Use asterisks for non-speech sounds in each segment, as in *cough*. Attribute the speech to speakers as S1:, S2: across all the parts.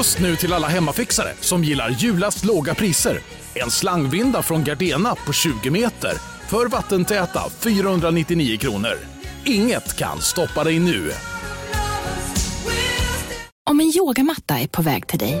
S1: Just nu till alla hemmafixare som gillar julast låga priser. En slangvinda från Gardena på 20 meter för vattentäta 499 kronor. Inget kan stoppa dig nu.
S2: Om en yogamatta är på väg till dig,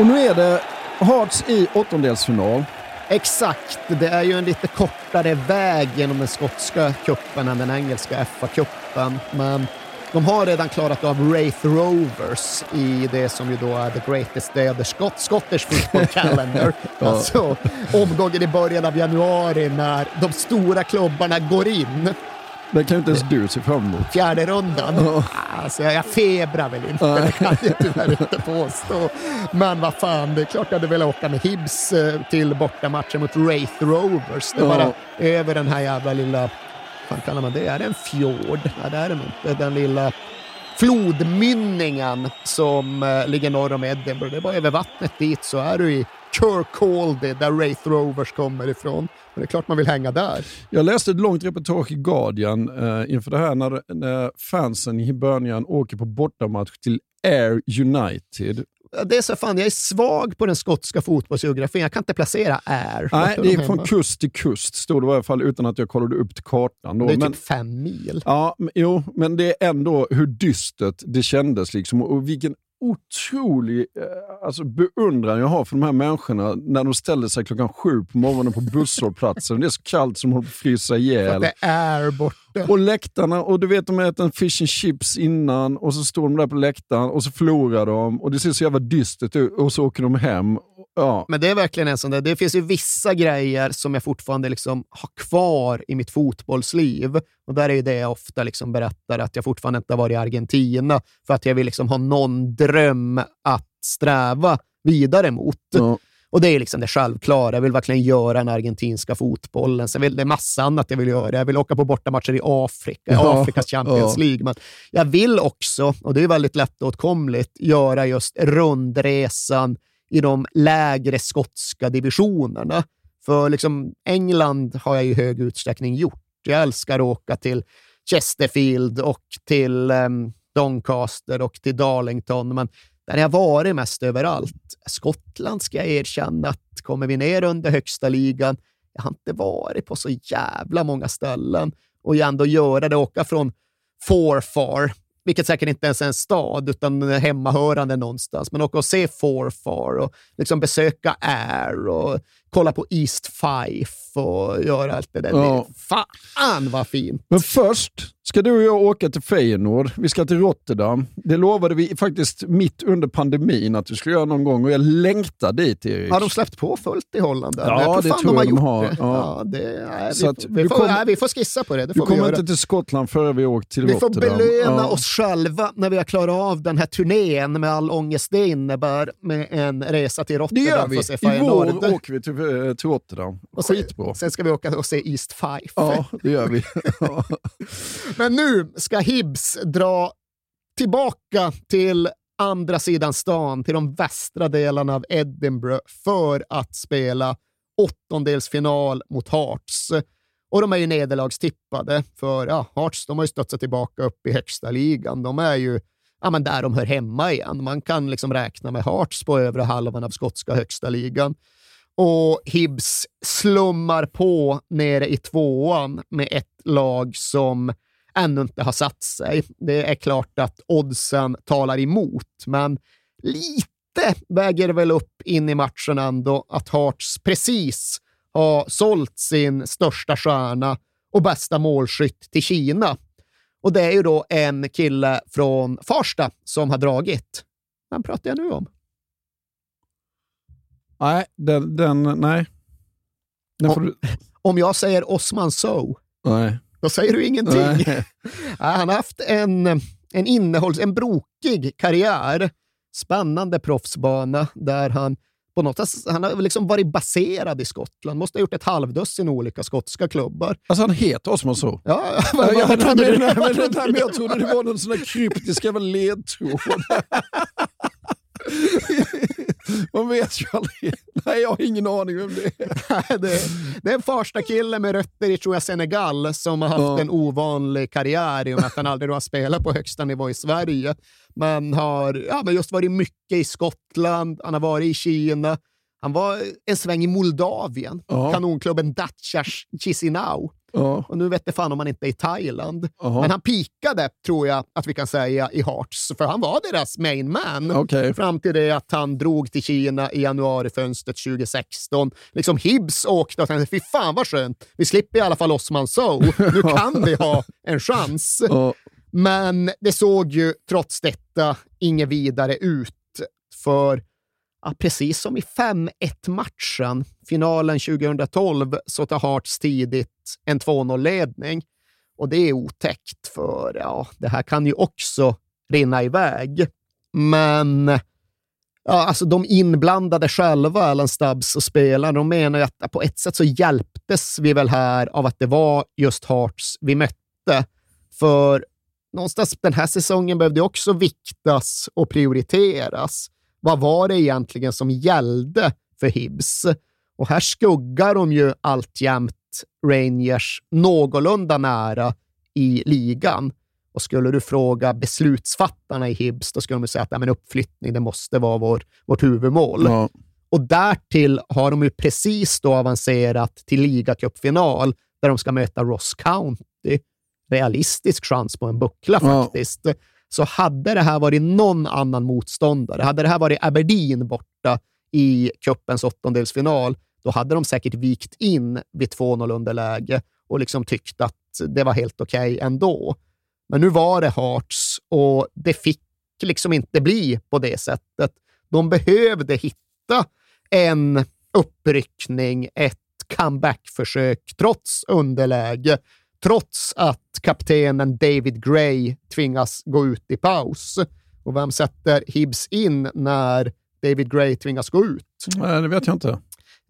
S3: Och nu är det Hearts i åttondelsfinal.
S4: Exakt, det är ju en lite kortare väg genom den skotska cupen än den engelska FA-cupen, men de har redan klarat av Wraith Rovers i det som ju då är the greatest day of the Scot Scottish football *laughs* calendar. Alltså omgången i början av januari när de stora klubbarna går in.
S3: Det kan ju inte ens du se fram emot.
S4: Fjärde rundan. Alltså, jag febrar väl inte, det kan jag tyvärr inte påstå. Men vad fan, det är klart jag hade velat åka med Hibs eh, till bortamatchen mot Wraith Rovers. Det är bara över den här jävla lilla fan kallar man det? Är det en fjord? Nej, det är det nog. Den lilla flodmynningen som uh, ligger norr om Edinburgh. Det är bara över vattnet dit så är du i Kirkcaldy där Wraith Rovers kommer ifrån. Och det är klart man vill hänga där.
S3: Jag läste ett långt reportage i Guardian uh, inför det här när, när fansen i början åker på bortamatch till Air United
S4: det är så fan, jag är svag på den skotska fotbollsgeografin. Jag kan inte placera är.
S3: Nej, det är från kust till kust, stod det i alla fall utan att jag kollade upp till kartan. Då.
S4: Det är
S3: men,
S4: typ fem mil.
S3: Ja, men, jo, men det är ändå hur dystert det kändes liksom och vilken otrolig eh, alltså, beundran jag har för de här människorna när de ställer sig klockan sju på morgonen på busshållplatsen. det är så kallt som de håller på att frysa ihjäl. För
S4: det är borta.
S3: Och läktarna, och du vet de äter en fish and chips innan och så står de där på läktaren och så förlorar de och det ser så jävla dystert ut och så åker de hem. Ja.
S4: Men det är verkligen en sån där, det finns ju vissa grejer som jag fortfarande liksom har kvar i mitt fotbollsliv. Och där är ju det jag ofta liksom berättar, att jag fortfarande inte har varit i Argentina för att jag vill liksom ha någon dröm att sträva vidare mot. Ja. Och det är liksom det självklara. Jag vill verkligen göra den argentinska fotbollen. Sen vill det är massa annat jag vill göra. Jag vill åka på bortamatcher i Afrika, ja, Afrikas Champions ja. League. Men jag vill också, och det är väldigt lättåtkomligt, göra just rundresan i de lägre skotska divisionerna. För liksom England har jag i hög utsträckning gjort. Jag älskar att åka till Chesterfield och till um, Doncaster och till Darlington, men där har jag varit mest överallt. Skottland ska jag erkänna att kommer vi ner under högsta ligan, jag har inte varit på så jävla många ställen och ändå göra det, åka från Forfar, vilket säkert inte ens är en stad, utan hemmahörande någonstans, men åka och se Forfar och liksom besöka Air och kolla på East Fife och göra allt det där. Ja. Fan vad fint!
S3: Men först ska du och jag åka till Feyenoord. Vi ska till Rotterdam. Det lovade vi faktiskt mitt under pandemin att vi skulle göra någon gång och jag längtar dit, Erik.
S4: Har de släppt på fullt i Holland?
S3: Ja,
S4: jag
S3: det tror jag de har.
S4: Det. Ja. det, nej, vi, får, vi, får, nej, vi, får, skissa på det. det
S3: vi kommer inte till Skottland före vi åkt till
S4: vi
S3: Rotterdam.
S4: Vi får belöna oss själva när vi har klarat av den här turnén med all ångest det innebär med en resa till Rotterdam. Det gör
S3: vi. I vår åker vi till, eh, sen, Skitbra.
S4: Sen ska vi åka och se East Fife.
S3: Ja, det gör vi. *laughs* *laughs*
S4: Men nu ska Hibs dra tillbaka till andra sidan stan, till de västra delarna av Edinburgh för att spela åttondelsfinal mot Hearts. Och de är ju nederlagstippade, för ja, Hearts de har ju studsat tillbaka upp i högsta ligan. De är ju ja, men där de hör hemma igen. Man kan liksom räkna med Hearts på övre halvan av skotska högsta ligan. Och Hibs slummar på nere i tvåan med ett lag som ännu inte har satt sig. Det är klart att oddsen talar emot, men lite väger det väl upp in i matchen ändå att Hearts precis har sålt sin största stjärna och bästa målskytt till Kina. Och det är ju då en kille från Farsta som har dragit. Vem pratar jag nu om?
S3: Nej, den, den nej.
S4: Den om, du... om jag säger Osman So.
S3: Nej.
S4: Då säger du ingenting. *laughs* han har haft en, en innehålls, en brokig karriär. Spännande proffsbana där han på något sätt, han har liksom varit baserad i Skottland. Måste ha gjort ett halvdussin olika skotska klubbar.
S3: Alltså han heter Osman så?
S4: Ja,
S3: vad, ja, vad, men, men, men, men, jag trodde det var någon sån där kryptisk jävla ledtråd. *laughs* Man vet ju aldrig. Nej, jag har ingen aning vem det är.
S4: det, det är en första kille med rötter i tror jag, Senegal som har haft ja. en ovanlig karriär i och med att han aldrig har spelat på högsta nivå i Sverige. Men har ja, men just varit mycket i Skottland, han har varit i Kina. Han var en sväng i Moldavien, ja. kanonklubben Dacia Chisinau. Ja. Och nu vet jag fan om han inte är i Thailand. Aha. Men han pikade, tror jag att vi kan säga, i Hearts. För han var deras main man.
S3: Okay.
S4: Fram till det att han drog till Kina i januarifönstret 2016. Liksom Hibs åkte och tänkte, fy fan vad skönt. Vi slipper i alla fall Osman So. *laughs* Nu kan vi ha en chans. Ja. Men det såg ju trots detta inget vidare ut. För ja, precis som i 5-1-matchen, finalen 2012, så tar Hearts tidigt en 2-0-ledning. Och det är otäckt, för ja, det här kan ju också rinna iväg. Men ja, alltså de inblandade själva, Alan Stubbs och spelarna, de menar ju att på ett sätt så hjälptes vi väl här av att det var just Hearts vi mötte. För någonstans den här säsongen behövde också viktas och prioriteras. Vad var det egentligen som gällde för Hibs? Och här skuggar de ju alltjämt Rangers någorlunda nära i ligan. Och skulle du fråga beslutsfattarna i Hibs, då skulle de säga att ja, men uppflyttning det måste vara vår, vårt huvudmål. Ja. Och därtill har de ju precis då avancerat till ligacupfinal där de ska möta Ross County. Realistisk chans på en buckla faktiskt. Ja. Så hade det här varit någon annan motståndare, hade det här varit Aberdeen borta i cupens åttondelsfinal, då hade de säkert vikt in vid 2-0 underläge och liksom tyckt att det var helt okej okay ändå. Men nu var det Hearts och det fick liksom inte bli på det sättet. De behövde hitta en uppryckning, ett comebackförsök trots underläge, trots att kaptenen David Gray tvingas gå ut i paus. Och vem sätter Hibs in när David Gray tvingas gå ut?
S3: Nej, det vet jag inte.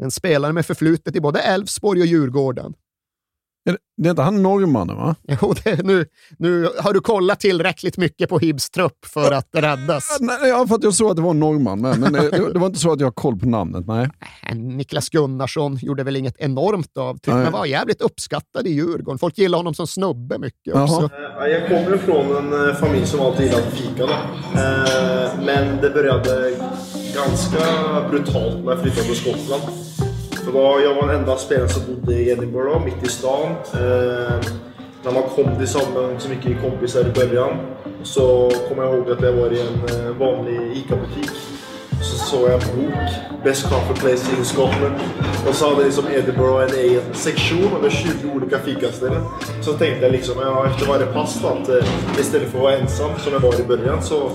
S4: En spelare med förflutet i både Elfsborg och Djurgården.
S3: Det är inte han norrmannen va? *laughs*
S4: Jo, det, nu, nu har du kollat tillräckligt mycket på Hibs trupp för att räddas.
S3: Nej, ja, för att jag såg att det var en norrman, men, men det, det, var inte så att jag har koll på namnet. Nej.
S4: Niklas Gunnarsson gjorde väl inget enormt av han var jävligt uppskattad i Djurgården. Folk gillar honom som snubbe mycket också.
S5: Jag kommer från en eh, familj som alltid gillade fika. Då. Eh, men det började ganska brutalt när jag flyttade till Skottland. För jag var den enda spelaren som bodde i Edinburgh, mitt i stan. Eh, när man kom tillsammans så mycket kompisar i början så kommer jag ihåg att jag var i en eh, vanlig ICA-butik. Så såg jag en bok, Best Coffee Place in Scotland. Och så hade liksom Edinburgh en egen sektion med 20 olika fikaställen. Så tänkte jag liksom, ja, efter varje pass att eh, istället för att vara ensam som jag var i början så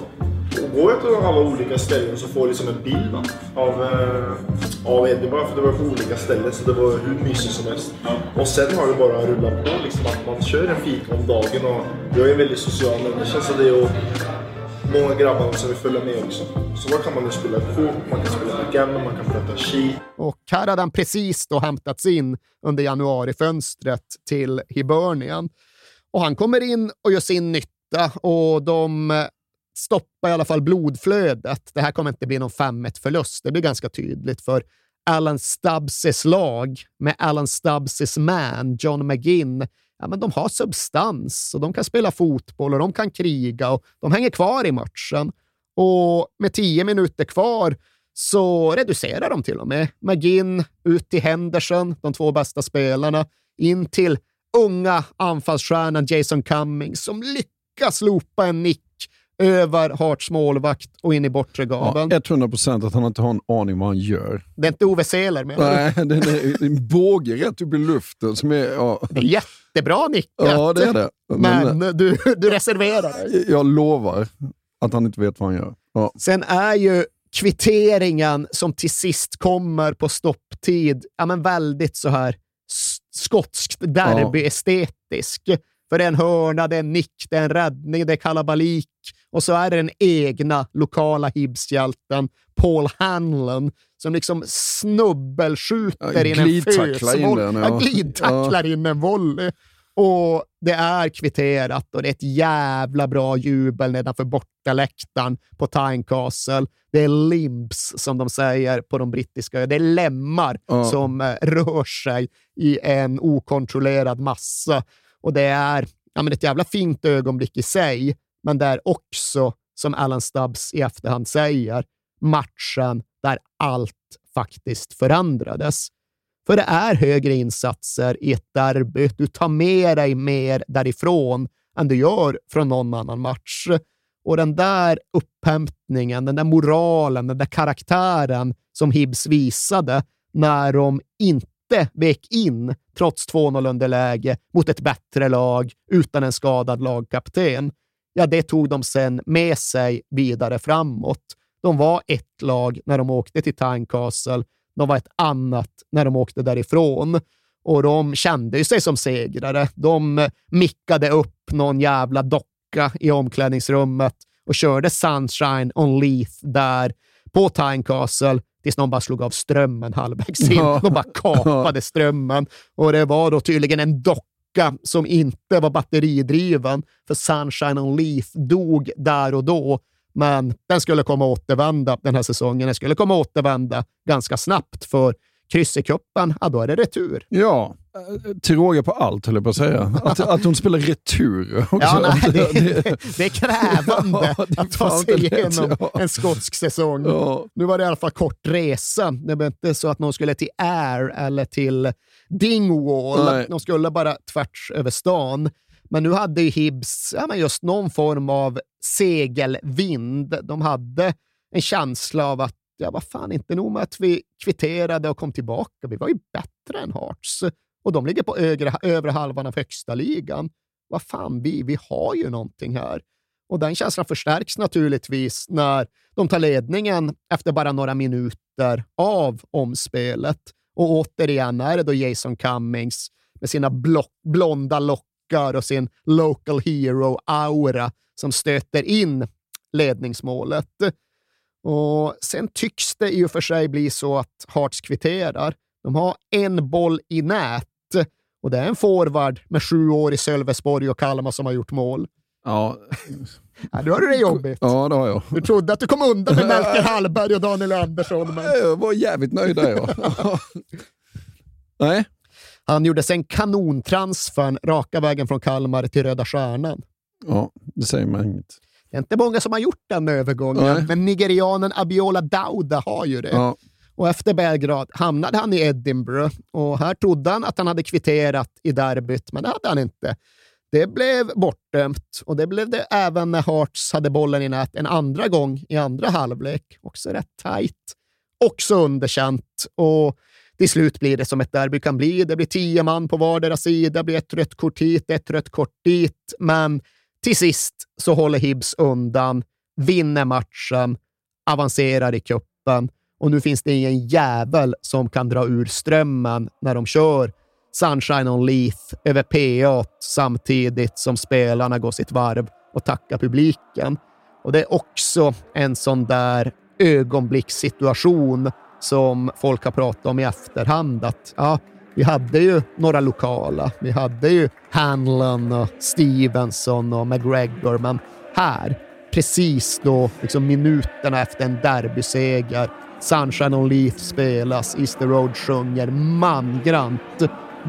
S5: går jag till alla olika ställen så får jag liksom en bild av, eh, av Edinburgh. För det var på olika ställen så det var hur mysigt som helst. Och sen har det bara rullat på liksom att man kör en fika om dagen. Och jag är en väldigt social människa så det är många grabbar som vill följa med också. Så då kan man nu spela kort, man kan spela backgammon, man kan prata ski.
S4: Och här hade han precis då hämtats in under januarifönstret till Hibernian. Och han kommer in och gör sin nytta och de stoppa i alla fall blodflödet. Det här kommer inte bli någon 5-1-förlust. Det blir ganska tydligt för Alan Stubbses lag med Alan Stubbses man, John McGinn, ja, men de har substans och de kan spela fotboll och de kan kriga och de hänger kvar i matchen. Och med tio minuter kvar så reducerar de till och med. McGinn ut till Henderson, de två bästa spelarna, in till unga anfallsstjärnan Jason Cummings som lyckas slopa en nick över Harts målvakt och in i bortre gaveln.
S3: Ja, 100 procent att han inte har en aning vad han gör.
S4: Det är inte Ove Seeler menar
S3: Nej, den är en båge rätt upp i luften. Som är, ja.
S4: Det är jättebra nickat.
S3: Ja, det är det.
S4: Men, Men du, du reserverar dig.
S3: Jag lovar att han inte vet vad han gör. Ja.
S4: Sen är ju kvitteringen som till sist kommer på stopptid ja, men väldigt så här skotskt derbyestetisk. fantastisk. För det är en hörna, det är en nick, det är en räddning, det är kalabalik och så är det den egna lokala Hibs-hjälten Paul Hanlon som liksom snubbelskjuter
S3: Ja,
S4: in en fösvolley.
S3: ja.
S4: Ja, glidtacklar in en volley. Och det är kvitterat och det är ett jävla bra jubel nedanför bortaläktaren på Tynecastle. Det är limbs, som de säger på de brittiska öarna. Det är lemmar
S3: Ja.
S4: som eh, rör sig i en okontrollerad massa. Och det är ja, men ett jävla fint ögonblick i sig, men det är också, som Alan Stubbs i efterhand säger, matchen där allt faktiskt förändrades. För det är högre insatser i ett derby. Du tar med dig mer därifrån än du gör från någon annan match. Och den där upphämtningen, den där moralen, den där karaktären som Hibs visade när de inte vek in trots 2-0 underläge mot ett bättre lag utan en skadad lagkapten. Ja, det tog de sen med sig vidare framåt. De var ett lag när de åkte till Tynecastle. De var ett annat när de åkte därifrån. Och de kände ju sig som segrare. De mickade upp någon jävla docka i omklädningsrummet och körde Sunshine on Leith där på Tynecastle tills någon bara slog av strömmen halvvägs in.
S3: Ja.
S4: De bara kapade strömmen och det var då tydligen en docka som inte var batteridriven, för Sunshine on Leith dog där och då. Men den skulle komma att återvända den här säsongen. Den skulle komma att återvända ganska snabbt, för kryss i cupen, ja då är det retur.
S3: Ja, till råga på allt höll jag på att säga. Att, att de spelar retur också.
S4: Ja, nej, *laughs* det, det, det är krävande
S3: Ja, det
S4: att ta sig
S3: inte lätt,
S4: igenom
S3: ja.
S4: en skotsk säsong.
S3: Ja.
S4: Nu var det i alla fall kort resa. Det var inte så att någon skulle till Air eller till Dingwall.
S3: Nej.
S4: De skulle bara tvärs över stan. Men nu hade ju Hibs ja, just någon form av segelvind. De hade en känsla av att, ja vad fan, inte nog med att vi kvitterade och kom tillbaka. Vi var ju bättre än Hearts och de ligger på övre, övre halvan av högsta ligan. Vad fan, vi, vi har ju någonting här. Och den känslan förstärks naturligtvis när de tar ledningen efter bara några minuter av omspelet. Och återigen är det då Jason Cummings med sina block, blonda lockar och sin local hero-aura som stöter in ledningsmålet. Och Sen tycks det i och för sig bli så att Hearts kvitterar. De har en boll i nät och det är en forward med sju år i Sölvesborg och Kalmar som har gjort mål.
S3: Ja, *laughs*
S4: Ja, nu har du det jobbigt.
S3: ja, det har jag.
S4: Du trodde att du kom undan med Melker Hallberg och Daniel Andersson, men
S3: Jag var jävligt nöjd där ja. *laughs* Nej,
S4: han gjorde sen kanontransfern raka vägen från Kalmar till Röda Stjärnan.
S3: ja, det säger man inget.
S4: Det är inte många som har gjort den övergången,
S3: Nej.
S4: men nigerianen Abiola Dauda har ju det.
S3: Ja,
S4: Och efter Belgrad hamnade han i Edinburgh och här trodde han att han hade kvitterat i derbyt, men det hade han inte. Det blev bortdömt och det blev det även när Hearts hade bollen i nät en andra gång i andra halvlek. Också rätt tajt. Också underkänt och till slut blir det som ett derby kan bli. Det blir tio man på vardera sida, det blir ett rött kort hit, ett rött kort dit, men till sist så håller Hibs undan, vinner matchen, avancerar i cupen och nu finns det ingen jävel som kan dra ur strömmen när de kör Sunshine on Leith över PA samtidigt som spelarna går sitt varv och tackar publiken. Och det är också en sån där ögonblickssituation som folk har pratat om i efterhand. Att ja, vi hade ju några lokala. Vi hade ju Hanlon och Stevenson och McGregor, men här, precis då, liksom minuterna efter en derbyseger, Sunshine on Leaf spelas, Easter Road sjunger mangrant.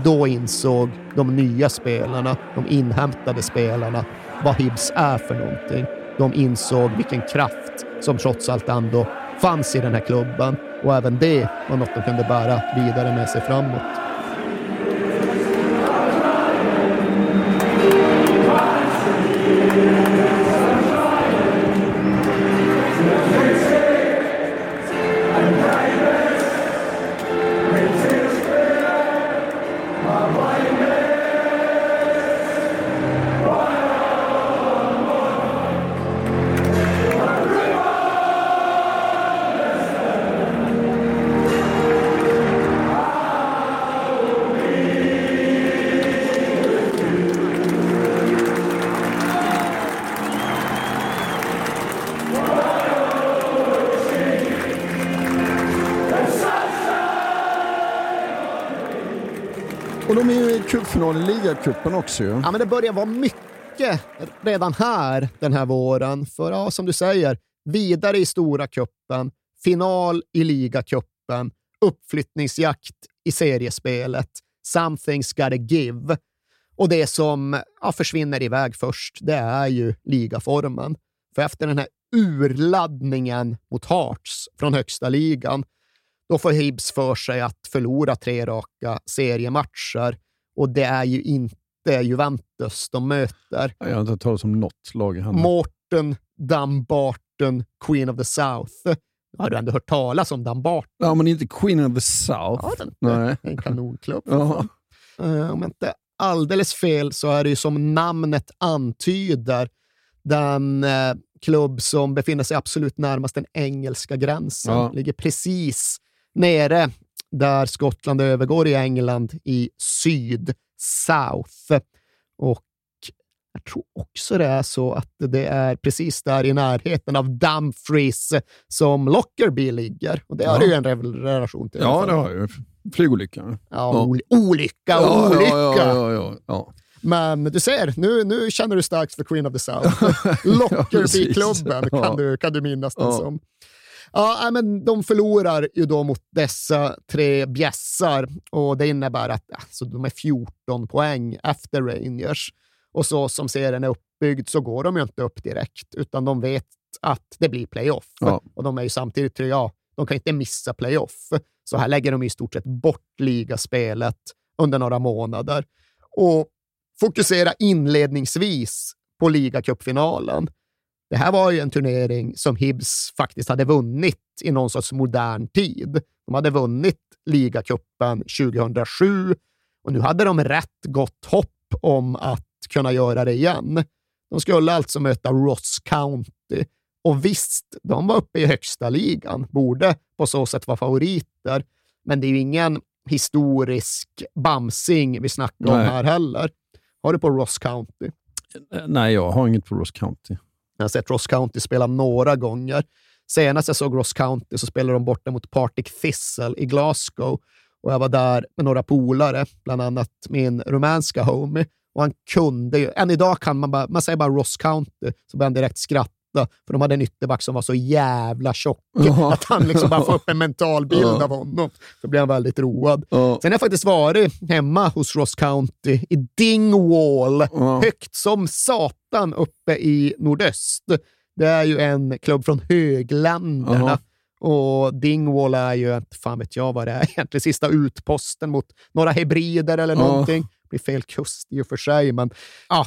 S4: Då insåg de nya spelarna, de inhämtade spelarna, vad Hibs är för någonting. De insåg vilken kraft som trots allt ändå fanns i den här klubben och även det var något de kunde bära vidare med sig framåt.
S3: Cupfinal också ju.
S4: Ja, men det börjar vara mycket redan här den här våren. För ja, som du säger, vidare i stora kuppen, final i ligacupen, uppflyttningsjakt i seriespelet. Something's gotta give. Och det som ja, försvinner iväg först, det är ju ligaformen. För efter den här urladdningen mot Hearts från högsta ligan, då får Hibs för sig att förlora tre raka seriematcher och det är ju inte Juventus de möter.
S3: Jag har inte talat om något lag i handen.
S4: Morton Dumbarton, Queen of the South. Har du ändå hört talas om Dumbarton?
S3: Ja, men inte Queen of the South.
S4: Ja, den,
S3: Nej. *laughs*
S4: en kanonklubb.
S3: Ja.
S4: Eh, om inte alldeles fel så är det ju som namnet antyder den eh, klubb som befinner sig absolut närmast den engelska gränsen.
S3: Ja.
S4: Ligger precis nere där Skottland övergår i England i syd, south. Och jag tror också det är så att det är precis där i närheten av Dumfries som Lockerbie ligger. Och det har
S3: Ja.
S4: du ju en re- relation till.
S3: ja, det har jag ju. Flygolycka.
S4: Ja,
S3: Ja.
S4: ol- olycka,
S3: Ja,
S4: olycka!
S3: Ja, ja, ja, ja.
S4: Men du ser, nu, nu känner du starkt för Queen of the South. *laughs* Lockerbie-klubben kan, du, kan du minnas den som. Ja, men de förlorar ju då mot dessa tre bjässar och det innebär att alltså, de är 14 poäng efter Rangers. Och så som serien är uppbyggd så går de ju inte upp direkt, utan de vet att det blir playoff.
S3: Ja.
S4: Och de är ju samtidigt, ja, de kan inte missa playoff. Så här lägger de i stort sett bort ligaspelet under några månader och fokusera inledningsvis på ligacupfinalen. Det här var ju en turnering som Hibs faktiskt hade vunnit i någon sorts modern tid. De hade vunnit ligacupen 2007 och nu hade de rätt gott hopp om att kunna göra det igen. De skulle alltså möta Ross County och visst, de var uppe i högsta ligan, borde på så sätt vara favoriter, men det är ju ingen historisk bamsing vi snackar om
S3: Nej.
S4: här heller. Har du på Ross County?
S3: Nej, jag har inget på Ross County.
S4: Jag har sett Ross County spela några gånger. Senast jag såg Ross County så spelade de borta mot Partick Thistle i Glasgow och jag var där med några polare, bland annat min rumänska homie. Och han kunde ju, än idag kan man bara, man säger bara Ross County, så börjar han direkt skratta, för de hade en ytterback som var så jävla tjock
S3: Ja.
S4: att han liksom bara får upp en mental bild
S3: Ja.
S4: av honom. Så blev han väldigt road.
S3: Ja.
S4: Sen har jag faktiskt varit hemma hos Ross County i Dingwall, högt som satan uppe i nordöst. Det är ju en klubb från högländerna.
S3: Jaha.
S4: Och Dingwall är ju, inte fan vet jag vad det är, egentligen sista utposten mot några hybrider eller någonting. Det blir fel kust i och för sig, men ja,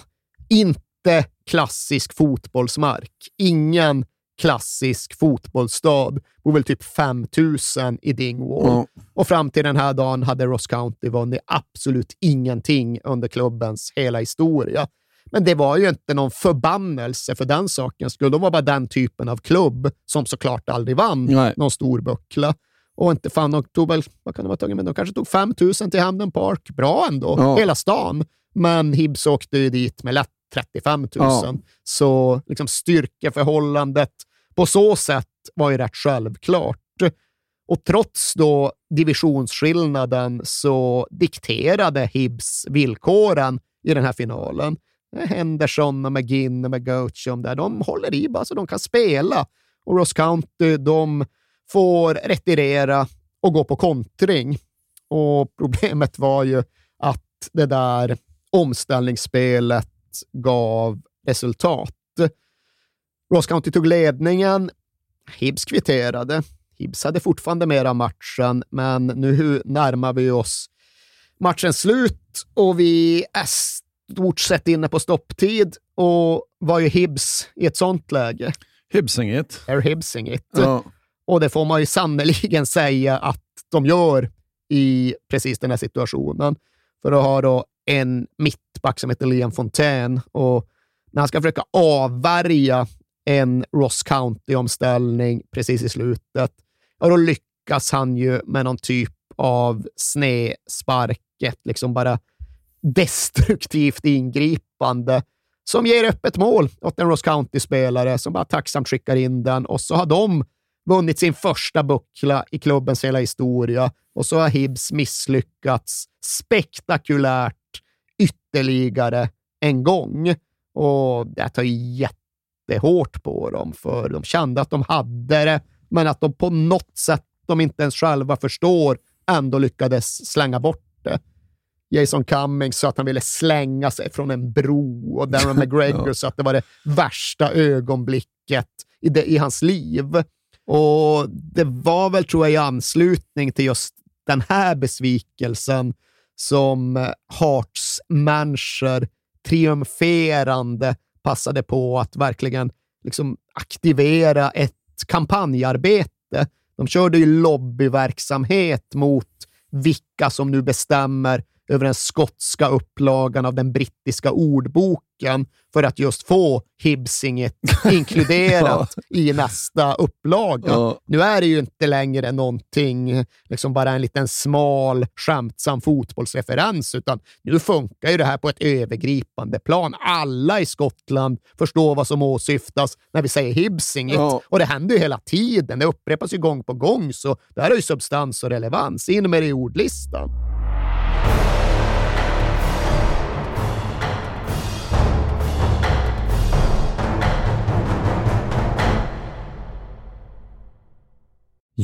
S4: inte klassisk fotbollsmark. Ingen klassisk fotbollsstad. bor väl typ 5000 i Dingwall.
S3: Ja.
S4: Och fram till den här dagen hade Ross County vunnit absolut ingenting under klubbens hela historia. Men det var ju inte någon förbannelse för den saken skulle. De var bara den typen av klubb som såklart aldrig vann
S3: Nej.
S4: någon stor buckla. Och inte fan, de tog väl, vad kan de ha tagit med? De kanske tog 5 000 till Hamden Park. Bra ändå,
S3: Ja.
S4: hela stan. Men Hibs åkte ju dit med lätt 35 000.
S3: Ja.
S4: Så liksom styrkeförhållandet på så sätt var ju rätt självklart. Och trots då divisionsskillnaden så dikterade Hibs villkoren i den här finalen. Eh, Henderson och McGinn och McGoachum där, de håller i bara så de kan spela. Och Ross County, de får retirera och gå på kontring. Och problemet var ju att det där omställningsspelet gav resultat. Ross County tog ledningen. Hibs kvitterade. Hibs hade fortfarande mera matchen, men nu närmar vi oss matchens slut och vi är stort sett inne på stopptid. Och var ju Hibs i ett sånt läge?
S3: Hibsinget.
S4: Är Hibsingit.
S3: Ja.
S4: Och det får man ju sannoliken säga att de gör i precis den här situationen. För att ha då en mittback som heter Liam Fontaine och när han ska försöka avvärja en Ross County-omställning precis i slutet, ja, då lyckas han ju med någon typ av snedsparket, liksom bara destruktivt ingripande som ger öppet mål åt en Ross County-spelare som bara tacksamt skickar in den och så har de vunnit sin första buckla i klubbens hela historia och så har Hibs misslyckats spektakulärt ytterligare en gång. Och det tar jättehårt på dem, för de kände att de hade det, men att de på något sätt de inte ens själva förstår ändå lyckades slänga bort det. Jason Cummings sa att han ville slänga sig från en bro och Darren *laughs* McGregor sa att det var det värsta ögonblicket i, det, i hans liv. Och det var väl, tror jag, i anslutning till just den här besvikelsen som Hearts människor triumferande passade på att verkligen liksom aktivera ett kampanjarbete. De körde ju lobbyverksamhet mot vilka som nu bestämmer över den skotska upplagan av den brittiska ordboken för att just få Hibsinget *laughs* inkluderat ja. i nästa upplaga. Ja. Nu är det ju inte längre någonting, liksom bara en liten smal, skämtsam fotbollsreferens, utan nu funkar ju det här på ett övergripande plan. Alla i Skottland förstår vad som åsyftas när vi säger Hibsinget. Ja. Och det händer ju hela tiden. Det upprepas ju gång på gång, så det här har ju substans och relevans. In med det i ordlistan.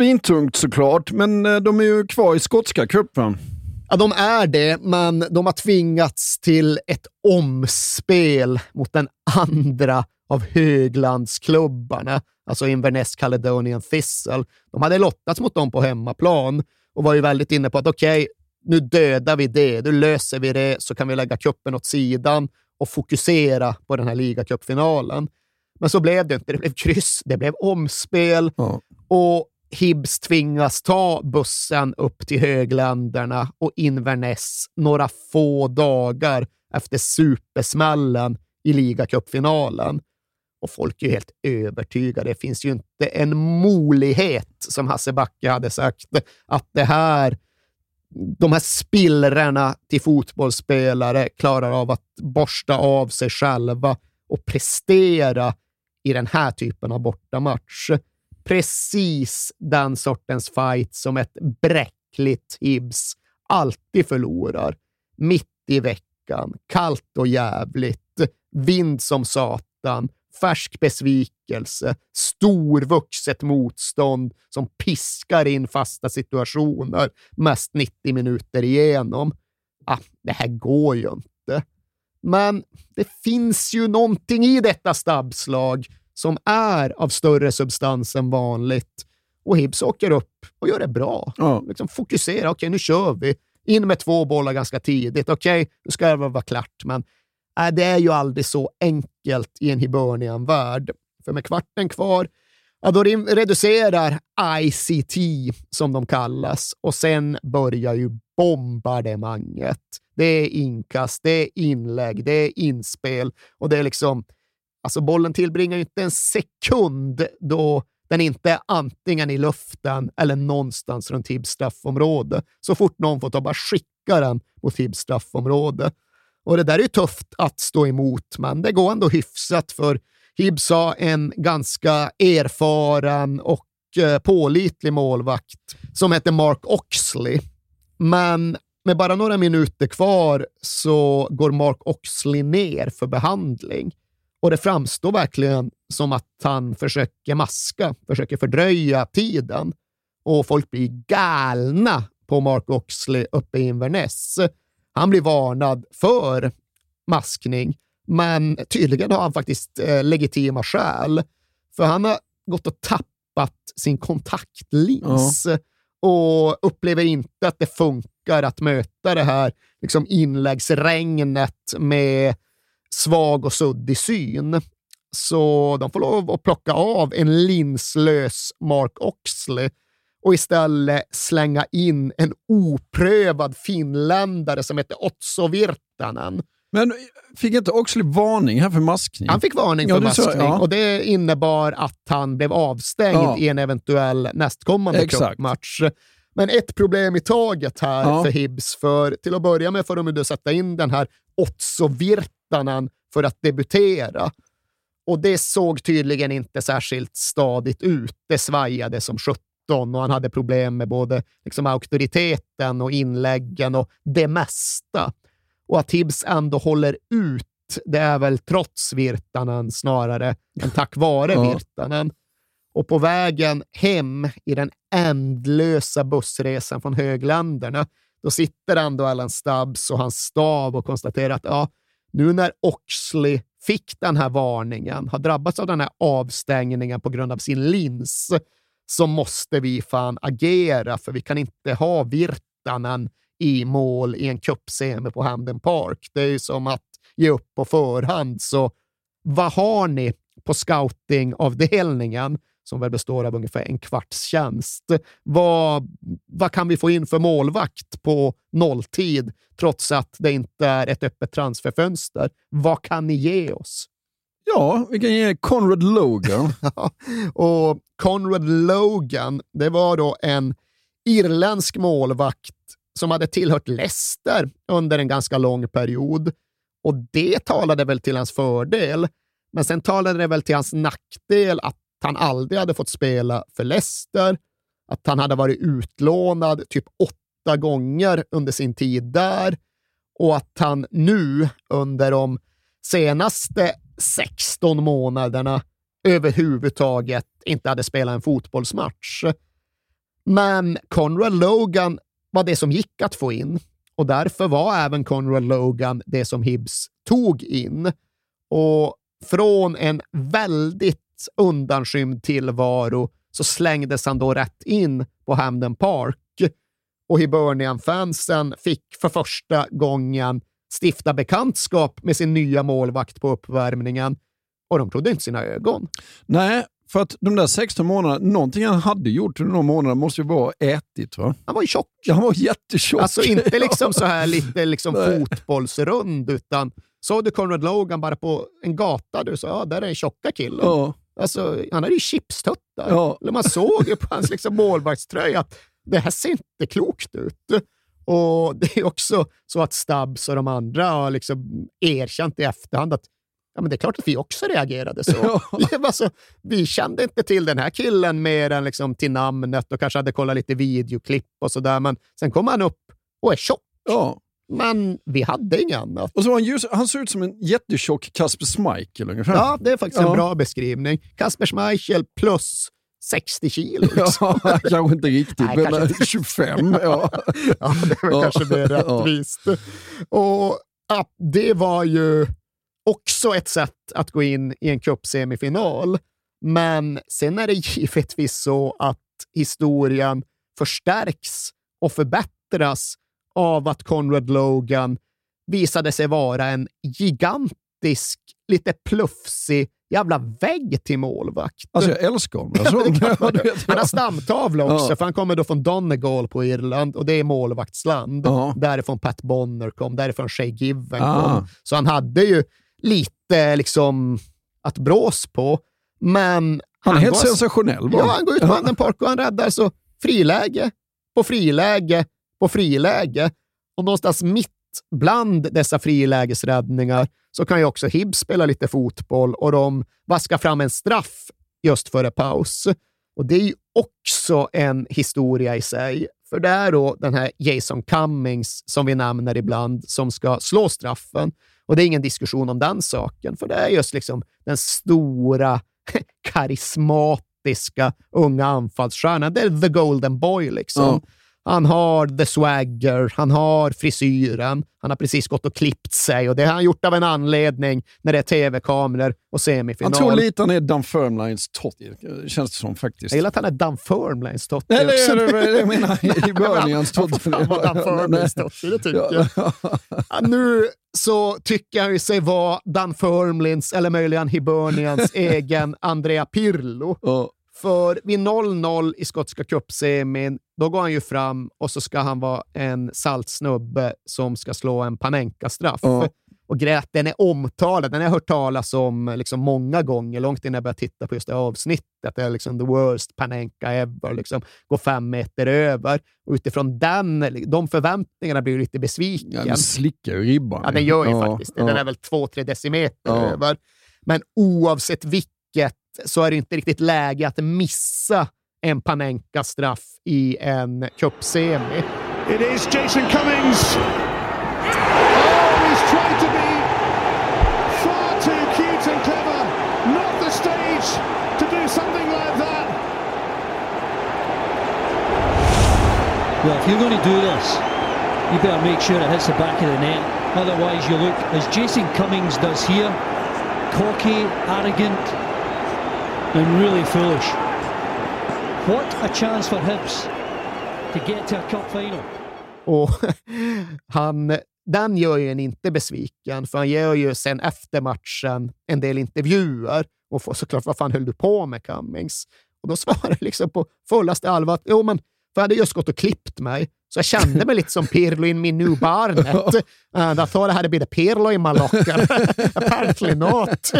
S3: Svintungt såklart, men eh, de är ju kvar i skotska cupen.
S4: Ja, de är det, men de har tvingats till ett omspel mot den andra av höglandsklubbarna, alltså Inverness Caledonian Thistle. De hade lottats mot dem på hemmaplan och var ju väldigt inne på att okej, okay, nu dödar vi det, nu löser vi det, så kan vi lägga kuppen åt sidan och fokusera på den här ligacupfinalen. Men så blev det inte. Det blev kryss, det blev omspel ja. och Hibs tvingas ta bussen upp till högländerna och Inverness några få dagar efter supersmällen i ligacupfinalen. Och folk är ju helt övertygade. Det finns ju inte en molighet, som Hasse Backe hade sagt, att det här, de här spillrorna till fotbollsspelare klarar av att borsta av sig själva och prestera i den här typen av bortamatch precis den sortens fight som ett bräckligt Hibs alltid förlorar. Mitt i veckan, kallt och jävligt, vind som satan, färsk besvikelse, storvuxet motstånd som piskar in fasta situationer mest 90 minuter igenom. ah, det här går ju inte. Men det finns ju någonting i detta stabbslag som är av större substans än vanligt. Och Hibs åker upp och gör det bra.
S3: Ja.
S4: Liksom fokusera, okej okay, nu kör vi. In med två bollar ganska tidigt. Okej, okay, nu ska det vara klart, men äh, det är ju aldrig så enkelt i en Hibernian-värld. För med kvarten kvar, ja, då reducerar ICT, som de kallas, och sen börjar ju bombardemanget. Det är inkast, det är inlägg, det är inspel och det är liksom... Alltså bollen tillbringar ju inte en sekund då den inte är antingen i luften eller någonstans runt Hibs straffområde. Så fort någon får ta bara skicka den mot Hibs straffområde. Och det där är ju tufft att stå emot, men det går ändå hyfsat för Hibs har en ganska erfaren och eh, pålitlig målvakt som heter Mark Oxley. Men med bara några minuter kvar så går Mark Oxley ner för behandling. Och det framstår verkligen som att han försöker maska, försöker fördröja tiden. Och folk blir galna på Mark Oxley uppe i Inverness. Han blir varnad för maskning, men tydligen har han faktiskt eh, legitima skäl. För han har gått och tappat sin kontaktlins ja. och upplever inte att det funkar att möta det här liksom inläggsregnet med svag och suddig syn. Så de får lov att plocka av en linslös Mark Oxley och istället slänga in en oprövad finländare som heter Otso Virtanen.
S3: Men fick inte Oxley varning här för maskning?
S4: Han fick varning för ja, maskning så, ja. och det innebar att han blev avstängd ja. i en eventuell nästkommande cupmatch. Men ett problem i taget här för Hibs, för till att börja med får de ju sätta in den här Otso Virtanen för att debutera. Och det såg tydligen inte särskilt stadigt ut. Det svajade som 17 och han hade problem med både liksom auktoriteten och inläggen och det mesta. Och att Hibs ändå håller ut, det är väl trots Virtanen snarare än tack vare *laughs* ja. Virtanen. Och på vägen hem i den ändlösa bussresan från högländerna, då sitter ändå Alan Stubbs och hans stav och konstaterar att ja, nu när Oxley fick den här varningen, har drabbats av den här avstängningen på grund av sin lins, så måste vi fan agera, för vi kan inte ha Virtanen i mål i en cupsemi på Hamden Park. Det är ju som att ge upp på förhand. Så vad har ni på scoutingavdelningen som väl består av ungefär en kvarts tjänst. Vad, vad kan vi få in för målvakt på nolltid, trots att det inte är ett öppet transferfönster? Vad kan ni ge oss?
S3: Ja, vi kan ge Conrad Logan. *laughs*
S4: och Conrad Logan, det var då en irländsk målvakt som hade tillhört Leicester under en ganska lång period. Och det talade väl till hans fördel. Men sen talade det väl till hans nackdel att han aldrig hade fått spela för Leicester, att han hade varit utlånad typ åtta gånger under sin tid där och att han nu under de senaste 16 månaderna överhuvudtaget inte hade spelat en fotbollsmatch. Men Conrad Logan var det som gick att få in och därför var även Conrad Logan det som Hibs tog in. Och från en väldigt undanskymd tillvaro så slängdes han då rätt in på Hamden Park och Hibernian-fansen fick för första gången stifta bekantskap med sin nya målvakt på uppvärmningen och de trodde inte sina ögon.
S3: Nej, för att de där 16 månaderna, någonting han hade gjort under de månaderna måste ju vara ätit. Va?
S4: Han var ju tjock.
S3: Han var jättetjock.
S4: Alltså inte *laughs* liksom så här lite liksom fotbollsrund, utan såg du Conrad Logan bara på en gata, du sa ja, där är den tjocka killen. Ja. Alltså, han hade ju chipstuttar. Ja. Man såg ju på hans liksom målvaktströja att det här ser inte klokt ut. Och Det är också så att Stubbs och de andra har liksom erkänt i efterhand att ja, men det är klart att vi också reagerade så. *laughs* Ja. alltså, vi kände inte till den här killen mer än liksom till namnet och kanske hade kollat lite videoklipp och sådär, men sen kom han upp och är tjock. Ja. Men vi hade inget annat.
S3: Och så han, ljus, han ser ut som en jättetjock Kasper Schmeichel ungefär.
S4: Ja, det är faktiskt ja. en bra beskrivning. Kasper Schmeichel plus 60 kilo. Liksom.
S3: Ja, *laughs* kanske inte riktigt,
S4: Nej,
S3: men
S4: kanske inte.
S3: 25. *laughs* Ja.
S4: Ja, det väl
S3: Ja.
S4: kanske mer
S3: Ja.
S4: rättvist. Och ja, det var ju också ett sätt att gå in i en cupsemifinal. Men sen är det *laughs* givetvis så att historien förstärks och förbättras av att Conrad Logan visade sig vara en gigantisk, lite plufsig jävla vägg till målvakt.
S3: Alltså jag älskar honom. Alltså,
S4: Ja, *laughs* Han har stamtavla också,
S3: Ja.
S4: för han kommer då från Donegal på Irland och det är målvaktsland.
S3: Ja.
S4: Därifrån Pat Bonner kom, därifrån Shay Given
S3: Ah.
S4: kom. Så han hade ju lite liksom att brås på. Men
S3: Han är helt
S4: går-
S3: sensationell.
S4: Ja, han går ut på Anden Park och han räddar så friläge på friläge på friläge. Och någonstans mitt bland dessa frilägesräddningar så kan ju också Hibbs spela lite fotboll och de vaskar fram en straff just före paus. Och det är ju också en historia i sig. För det är då den här Jason Cummings, som vi nämner ibland, som ska slå straffen. Och det är ingen diskussion om den saken, för det är just liksom den stora, *laughs* karismatiska unga anfallsstjärnan. Det är the golden boy liksom.
S3: Ja.
S4: Han har the swagger, han har frisyren, han har precis gått och klippt sig och det har han gjort av en anledning när det är tv-kameror och semifinal.
S3: Jag tror lite han är Dunfermlines Totti, känns det som faktiskt.
S4: Jag gillar att han är Dunfermlines Totti
S3: Nej,
S4: också.
S3: det är det jag menar *laughs* i början i hans
S4: Han vara Dunfermlines Totti, det tycker jag.
S3: Ja.
S4: Nu så tycker han ju sig vara Dunfermlins, eller möjligen Hibernians *laughs* egen Andrea Pirlo.
S3: Ja.
S4: För vid 0-0 i skotska cupsemin, då går han ju fram och så ska han vara en saltsnubbe som ska slå en Panenka-straff.
S3: Ja.
S4: Och grät, den är omtalad, den har jag hört talas om liksom många gånger, långt innan jag började titta på just det avsnittet. Det är liksom the worst Panenka ever, liksom, går fem meter över. Och utifrån den, de förväntningarna blir jag lite besviken.
S3: Ja, den slickar ju ribban.
S4: Ja, den gör ju
S3: Ja,
S4: faktiskt det. Den är väl två, tre decimeter över. Men oavsett vilket så är det inte riktigt läge att missa en Panenka-straff i en cupsemi.
S6: It is Jason Cummings. Oh, he's tried to be far too cute and clever. Not the stage to do something like that.
S7: Well, if you're going to do this, you better make sure it hits the back of the net. Otherwise, you look, as Jason Cummings does here, cocky, arrogant, and really foolish. What a chance for Hibs to get to a cup final.
S4: Och *laughs* han, den gör ju en inte besviken, för han gör ju sen efter matchen en del intervjuer och får såklart vad fan höll du på med Cummings? Och då *laughs* svarar jag liksom på fullaste allvar att jo, men för jag hade just gått och klippt mig, så jag kände mig lite som Pirlo in min new barnet. *laughs* And I thought I had a bit of Pirlo in my locker. *laughs* Apparently not.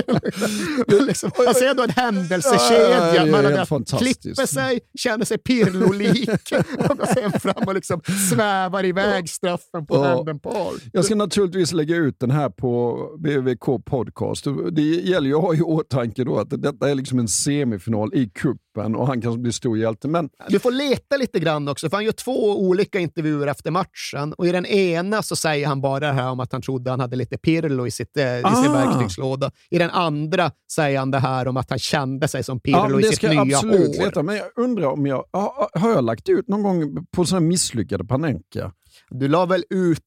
S4: *laughs* liksom, jag ser då en
S3: Ja,
S4: händelsekedja.
S3: ja, ja,
S4: Man hade klipper sig, känner sig Pirlo-lik och sen fram och liksom svävar iväg straffen på
S3: Ja.
S4: Handen Park.
S3: Jag ska naturligtvis lägga ut den här på BVK Podcast. Det gäller ju att ha i åtanke då att detta är liksom en semifinal i kuppen och han kan bli stor hjälte. Men
S4: Du får leta lite grann också, för han gör två olika intervjuer efter matchen. Och I den ena så säger han bara det här om att han trodde han hade lite Pirlo i, sitt, eh, i sin
S3: Ah.
S4: verktygslåda. I den andra säger han det här om att han kände sig som Pirlo
S3: Ja,
S4: i sitt nya
S3: absolut
S4: hår.
S3: veta. Men jag undrar om jag... Har, har jag lagt ut någon gång på sådana misslyckade Panenka?
S4: Du la väl ut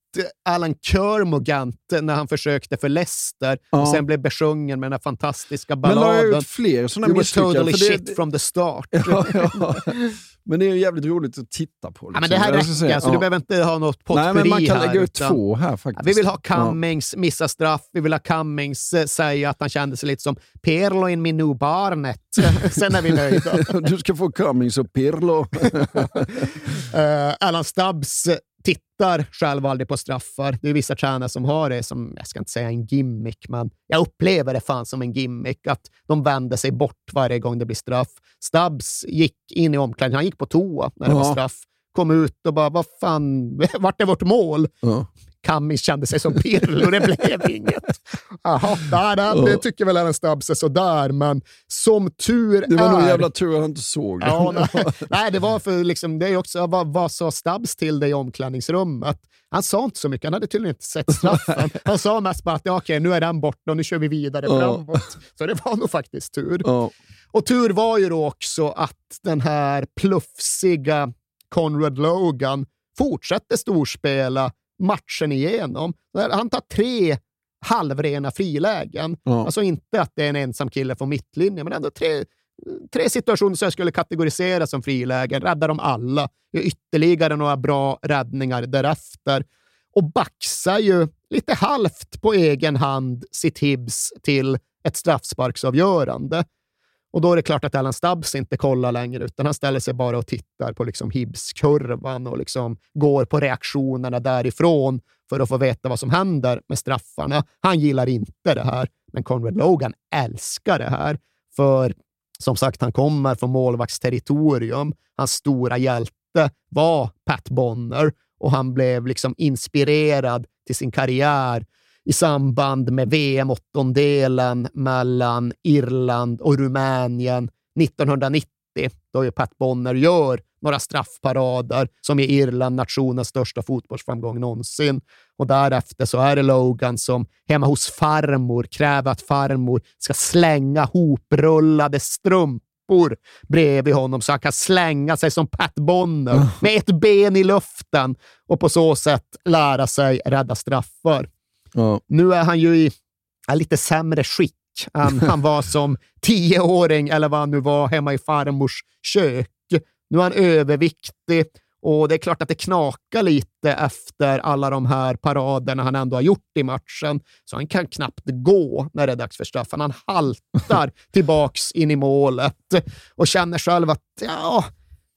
S4: Alan Kermogant när han försökte för Leicester
S3: Ja.
S4: och sen blev besjungen med den här fantastiska
S3: Men la jag
S4: balladen.
S3: ut fler sådana misslyckade?
S4: totally
S3: För det-
S4: shit from the start. *laughs*
S3: Ja, ja. Men det är ju jävligt roligt att titta på.
S4: Ja, men
S3: liksom.
S4: det här räcker, så
S3: ja.
S4: du behöver inte ha något potpurri
S3: Nej, men man kan
S4: här,
S3: lägga ut två här faktiskt.
S4: vi vill ha. Cummings missa straff, vi vill ha Cummings eh, säga att han kände sig lite som Pirlo in min barnet. *laughs* Sen är vi nöjda. *laughs*
S3: Du ska få Cummings och Pirlo.
S4: Uh, Alan Stubbs tittar själv aldrig på straffar. Det är vissa tränare som har det som, jag ska inte säga en gimmick, men jag upplever det fan som en gimmick, att de vänder sig bort varje gång det blir straff. Stubbs gick in i omklädningen, han gick på toa när det
S3: Ja.
S4: var straff, kom ut och bara, vad fan, *laughs* vart är vårt mål?
S3: Ja.
S4: Cummings kände sig som Pirlo. Det blev *laughs* inget. Jaha, nej, nej, det tycker väl även Stubbs är sådär, men som tur
S3: Det var
S4: är...
S3: nog jävla tur att han inte såg det.
S4: Ja, nej, nej, det var för liksom, det är också, vad, vad sa Stubbs till dig i omklädningsrummet? Han sa inte så mycket, han hade tydligen inte sett straffen. *laughs* Han sa mest bara att ja, okej, nu är den borta och nu kör vi vidare
S3: Ja.
S4: framåt. Så det var nog faktiskt tur.
S3: Ja.
S4: Och tur var ju då också att den här plufsiga Conrad Logan fortsätter storspela matchen igenom. Han tar tre halvrena frilägen.
S3: Ja.
S4: Alltså inte att det är en ensam kille från mittlinjen, men ändå tre, tre situationer som jag skulle kategorisera som frilägen. Räddar dem alla. Gör ytterligare några bra räddningar därefter. Och baxar ju lite halvt på egen hand sitt Hibs till ett straffsparksavgörande. Och då är det klart att Alan Stubbs inte kollar längre, utan han ställer sig bara och tittar på liksom Hibs-kurvan och liksom går på reaktionerna därifrån för att få veta vad som händer med straffarna. Han gillar inte det här, men Conrad Logan älskar det här. För som sagt, han kommer från målvaktsterritorium. Hans stora hjälte var Pat Bonner och han blev liksom inspirerad till sin karriär i samband med VM-åttondelen mellan Irland och Rumänien 1990, då ju Pat Bonner gör några straffparader som ger Irland nationens största fotbollsframgång någonsin. Och därefter så är det Logan som hemma hos farmor kräver att farmor ska slänga hoprullade strumpor bredvid honom så han kan slänga sig som Pat Bonner med ett ben i luften och på så sätt lära sig rädda straffar.
S3: Ja.
S4: Nu är han ju i ja, lite sämre skick än *laughs* han var som tioåring eller vad han nu var hemma i farmors kök. Nu är han överviktig och det är klart att det knakar lite efter alla de här paraderna han ändå har gjort i matchen. Så han kan knappt gå när det är dags för straffen. Han haltar *laughs* tillbaks in i målet och känner själv att ja,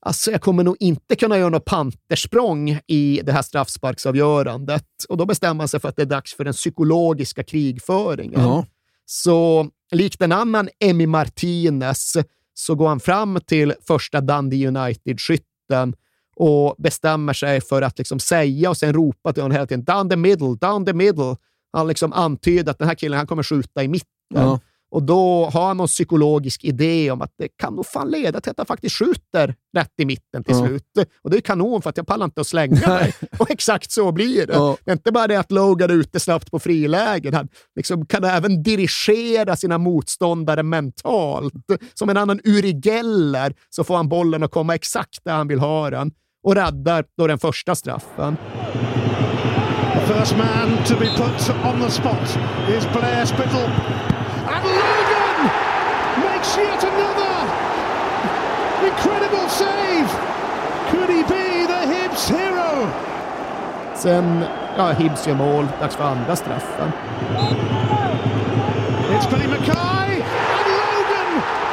S4: Alltså, jag kommer nog inte kunna göra något pantersprång i det här straffsparksavgörandet. Och då bestämmer man sig för att det är dags för den psykologiska krigföringen.
S3: Ja.
S4: Så likt en annan Emmy Martinez så går han fram till första Dundee United-skytten och bestämmer sig för att liksom säga och sen ropa till honom hela tiden “down the middle, down the middle”. Han liksom antyder att den här killen han kommer skjuta i mitten.
S3: Ja.
S4: Och då har han någon psykologisk idé om att det kan nog fan leda till att han faktiskt skjuter rätt i mitten till
S3: Ja.
S4: slut. Och det är kanon för att jag pallar inte att slänga mig. *laughs* Och exakt så blir det.
S3: Ja.
S4: Det är inte bara det att Logan är ute snabbt på frilägen. Han liksom kan även dirigera sina motståndare mentalt. Som en annan Uri Geller så får han bollen att komma exakt där han vill ha den och räddar då den första straffen.
S6: The first man to be put on the spot is Blair Spittle. And Logan makes yet another incredible save. Could he be the Hibs
S4: Sen, ja, Hibs gör mål. Dags för andra straffen.
S6: It's Billy Mackay, and Logan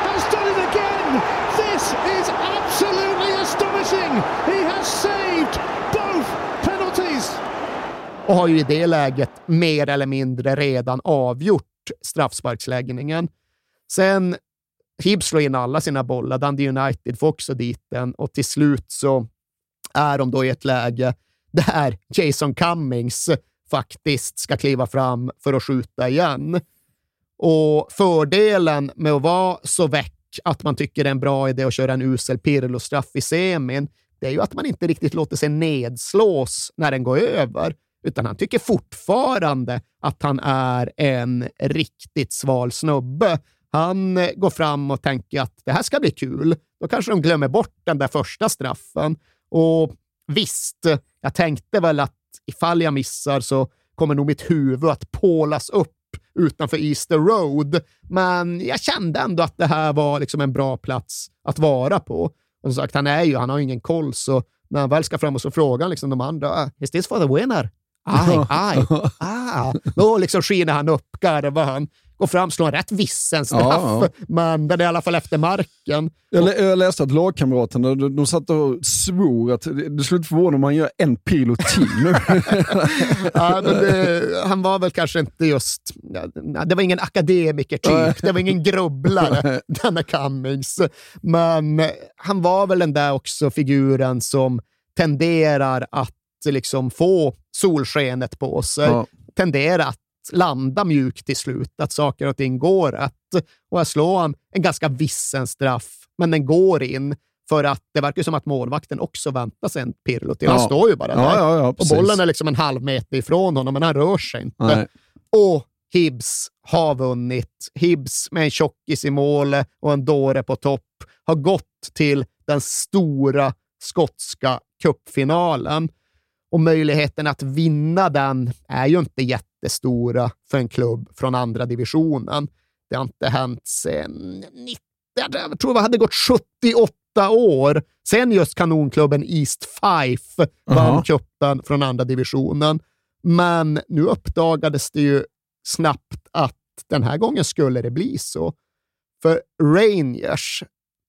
S6: has done it again. This is absolutely astonishing. He has saved both penalties.
S4: och har ju i det läget mer eller mindre redan avgjort straffsparksläggningen. Sen Hibs slår in alla sina bollar. Dundee United får också dit den och till slut så är de då i ett läge där Jason Cummings faktiskt ska kliva fram för att skjuta igen. Och fördelen med att vara så väck att man tycker det är en bra idé att köra en usel Pirlo-straff i semin, det är ju att man inte riktigt låter sig nedslås när den går över, utan han tycker fortfarande att han är en riktigt sval snubbe. Han går fram och tänker att det här ska bli kul. Då kanske de glömmer bort den där första straffen. Och visst, jag tänkte väl att ifall jag missar så kommer nog mitt huvud att pålas upp utanför Easter Road. Men jag kände ändå att det här var liksom en bra plats att vara på. Och som sagt, han är ju, han har ingen koll, så när han väl ska fram och så frågar liksom de andra, "Ah, is this for the winner? *laughs* Aj, aj, ah. Då liksom skiner han upp, garvar han, går fram, slår en rätt vissen straff,
S3: Ja,
S4: men den är i alla fall efter marken.
S3: Jag, lä- jag läste att lagkamraterna de, de satt och svor att det skulle inte förvåna om han gör en pilo till nu. *laughs*
S4: Ja, det, han var väl kanske inte just... ja, Det var ingen akademiker-typ, det var ingen grubblare, *laughs* denna Cummings. Men han var väl den där också figuren som tenderar att liksom få solskenet på sig,
S3: Ja.
S4: tenderar att landa mjukt till slut, att saker och ting går rätt. Och här slår han en ganska vissen straff, men den går in för att det verkar som att målvakten också väntar sig en Pirlo till. Han
S3: Ja.
S4: står ju bara där.
S3: Ja, ja,
S4: och bollen är liksom en halv meter ifrån honom, men han rör sig inte.
S3: Nej.
S4: Och Hibs har vunnit. Hibs med en tjockis i mål och en dåre på topp har gått till den stora skotska cupfinalen. Och möjligheten att vinna den är ju inte jättestora för en klubb från andra divisionen. Det har inte hänt sedan 90, jag tror det hade gått 78 år sen just kanonklubben East Fife vann
S3: Jaha.
S4: cupen från andra divisionen. Men nu uppdagades det ju snabbt att den här gången skulle det bli så. För Rangers,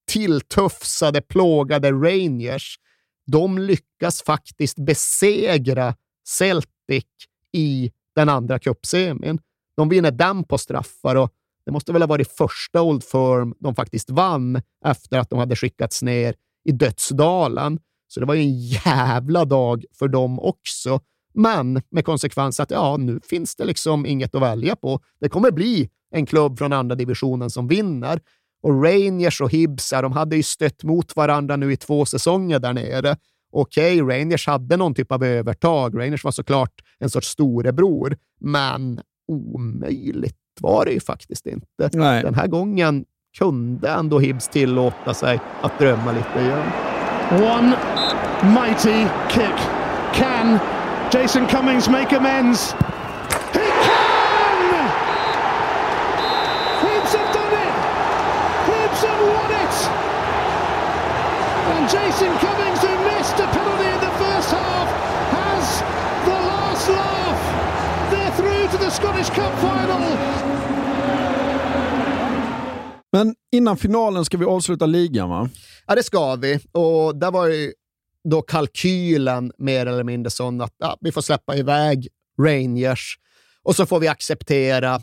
S4: tilltufsade, plågade Rangers, de lyckas faktiskt besegra Celtic i den andra cupsemin. De vinner den på straffar och det måste väl ha varit första Old Firm de faktiskt vann efter att de hade skickats ner i dödsdalen. Så det var ju en jävla dag för dem också. Men med konsekvens att ja, nu finns det liksom inget att välja på. Det kommer bli en klubb från andra divisionen som vinner. Och Rangers och Hibs, de hade ju stött mot varandra nu i två säsonger där nere. Okej, Rangers hade någon typ av övertag. Rangers var såklart en sorts storebror, men omöjligt var det ju faktiskt inte.
S3: Nej.
S4: Den här gången kunde ändå Hibs tillåta sig att drömma lite igen.
S6: One mighty kick. Can Jason Cummings make amends? He can! Hibs have done it! Hibs have won it! And Jason Cummings, Scottish Cup final.
S3: Men innan finalen ska vi avsluta ligan, va?
S4: Ja, det ska vi. Och där var ju då kalkylen mer eller mindre sån att ja, vi får släppa iväg Rangers och så får vi acceptera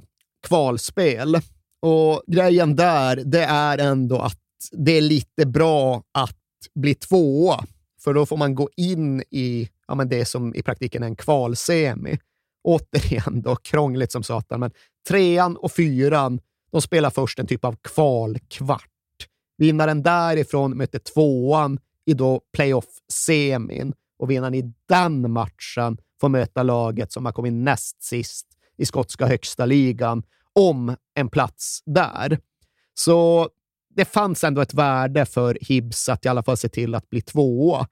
S4: kvalspel. Och grejen där, det är ändå att det är lite bra att bli tvåa, för då får man gå in i ja, men det som i praktiken är en kvalsemi. Återigen då, krångligt som satan, men trean och fyran, de spelar först en typ av kvalkvart. Vinnaren därifrån möter tvåan i då playoff-semin och vinnaren i den matchen får möta laget som har kommit näst sist i skotska högsta ligan om en plats där. Så det fanns ändå ett värde för Hibs att i alla fall se till att bli tvåa.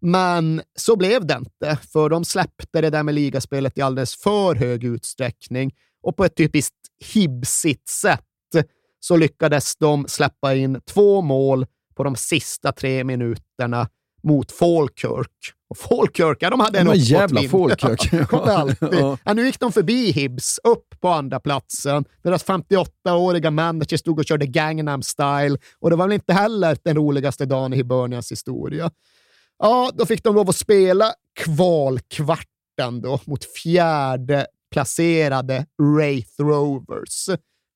S4: Men så blev det inte, för de släppte det där med ligaspelet i alldeles för hög utsträckning och på ett typiskt Hibsigt sätt så lyckades de släppa in två mål på de sista tre minuterna mot Falkirk. Och Falkirk, ja, de hade en
S3: var jävla
S4: uppåtvind.
S3: Falkirk. *laughs*
S4: Ja.
S3: Ja,
S4: nu gick de förbi Hibs, upp på andra platsen. Deras 58-åriga manager stod och körde Gangnam style och det var väl inte heller den roligaste dagen i Hibernians historia. Ja, då fick de lov att spela kvalkvarten då mot fjärde placerade Wraith Rovers.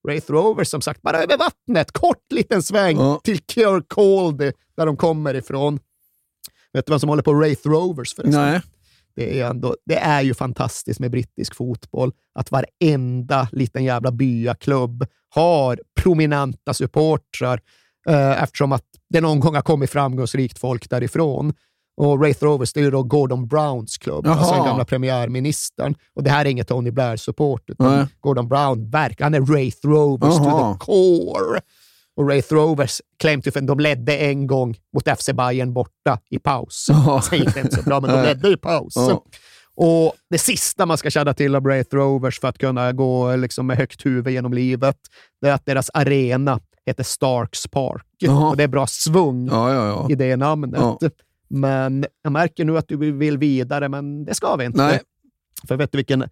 S4: Wraith Rovers som sagt bara över vattnet, kort liten sväng
S3: Ja.
S4: till Kirkcaldy där de kommer ifrån. Vet du vem som håller på Wraith Rovers förresten?
S3: Nej.
S4: Det är, ändå, det är ju fantastiskt med brittisk fotboll, att varenda liten jävla byaklubb har prominenta supportrar eh, eftersom att det någon gång har kommit framgångsrikt folk därifrån. Och det är ju då Gordon Browns klubb,
S3: Jaha.
S4: alltså den gamla premiärministern. Och det här är inget Tony Blair-support, utan
S3: Nej.
S4: Gordon Brown, verkar, han är Wraith Rovers to
S3: Jaha.
S4: the core. Och Wraith Rovers claim to de ledde en gång mot FC Bayern borta i paus.
S3: Ja.
S4: Sen gick det inte så bra, men de ledde i paus.
S3: Ja.
S4: Och Det sista man ska känna till av Wraith Rovers för att kunna gå liksom med högt huvud genom livet, det är att deras arena heter Starks Park.
S3: Jaha.
S4: Och det är bra svung i det namnet. Men jag märker nu att du vill vidare, men det ska vi inte.
S3: Nej.
S4: För vet du vilken,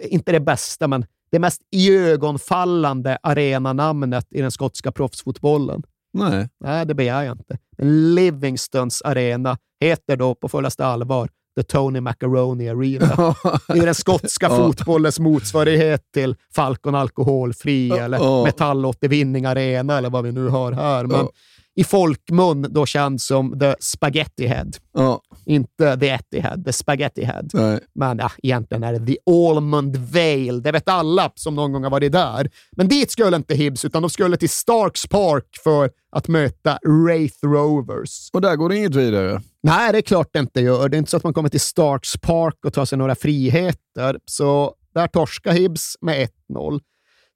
S4: inte det bästa, men det mest iögonfallande arenanamnet i den skotska proffsfotbollen?
S3: Nej.
S4: Nej, det begär jag inte. Men Livingstons arena heter då på fullaste allvar The Tony Macaroni Arena. *laughs* Det är den skotska *laughs* fotbollens motsvarighet till Falcon Alkoholfri eller
S3: ja.
S4: Metall 80 Vinning Arena eller vad vi nu har här. Men. I folkmun då känd som The Spaghetti Head.
S3: Ja,
S4: Inte The Etihad, The Spaghetti Head.
S3: nej.
S4: Men ja, egentligen är det The Almond Vale. Det vet alla som någon gång har varit där. Men dit skulle inte Hibs, utan de skulle till Starks Park för att möta Wraith Rovers.
S3: Och där går det inget vidare.
S4: Nej, det är klart det inte gör. Det är inte så att man kommer till Starks Park och tar sig några friheter. Så där torskar Hibs med 1-0.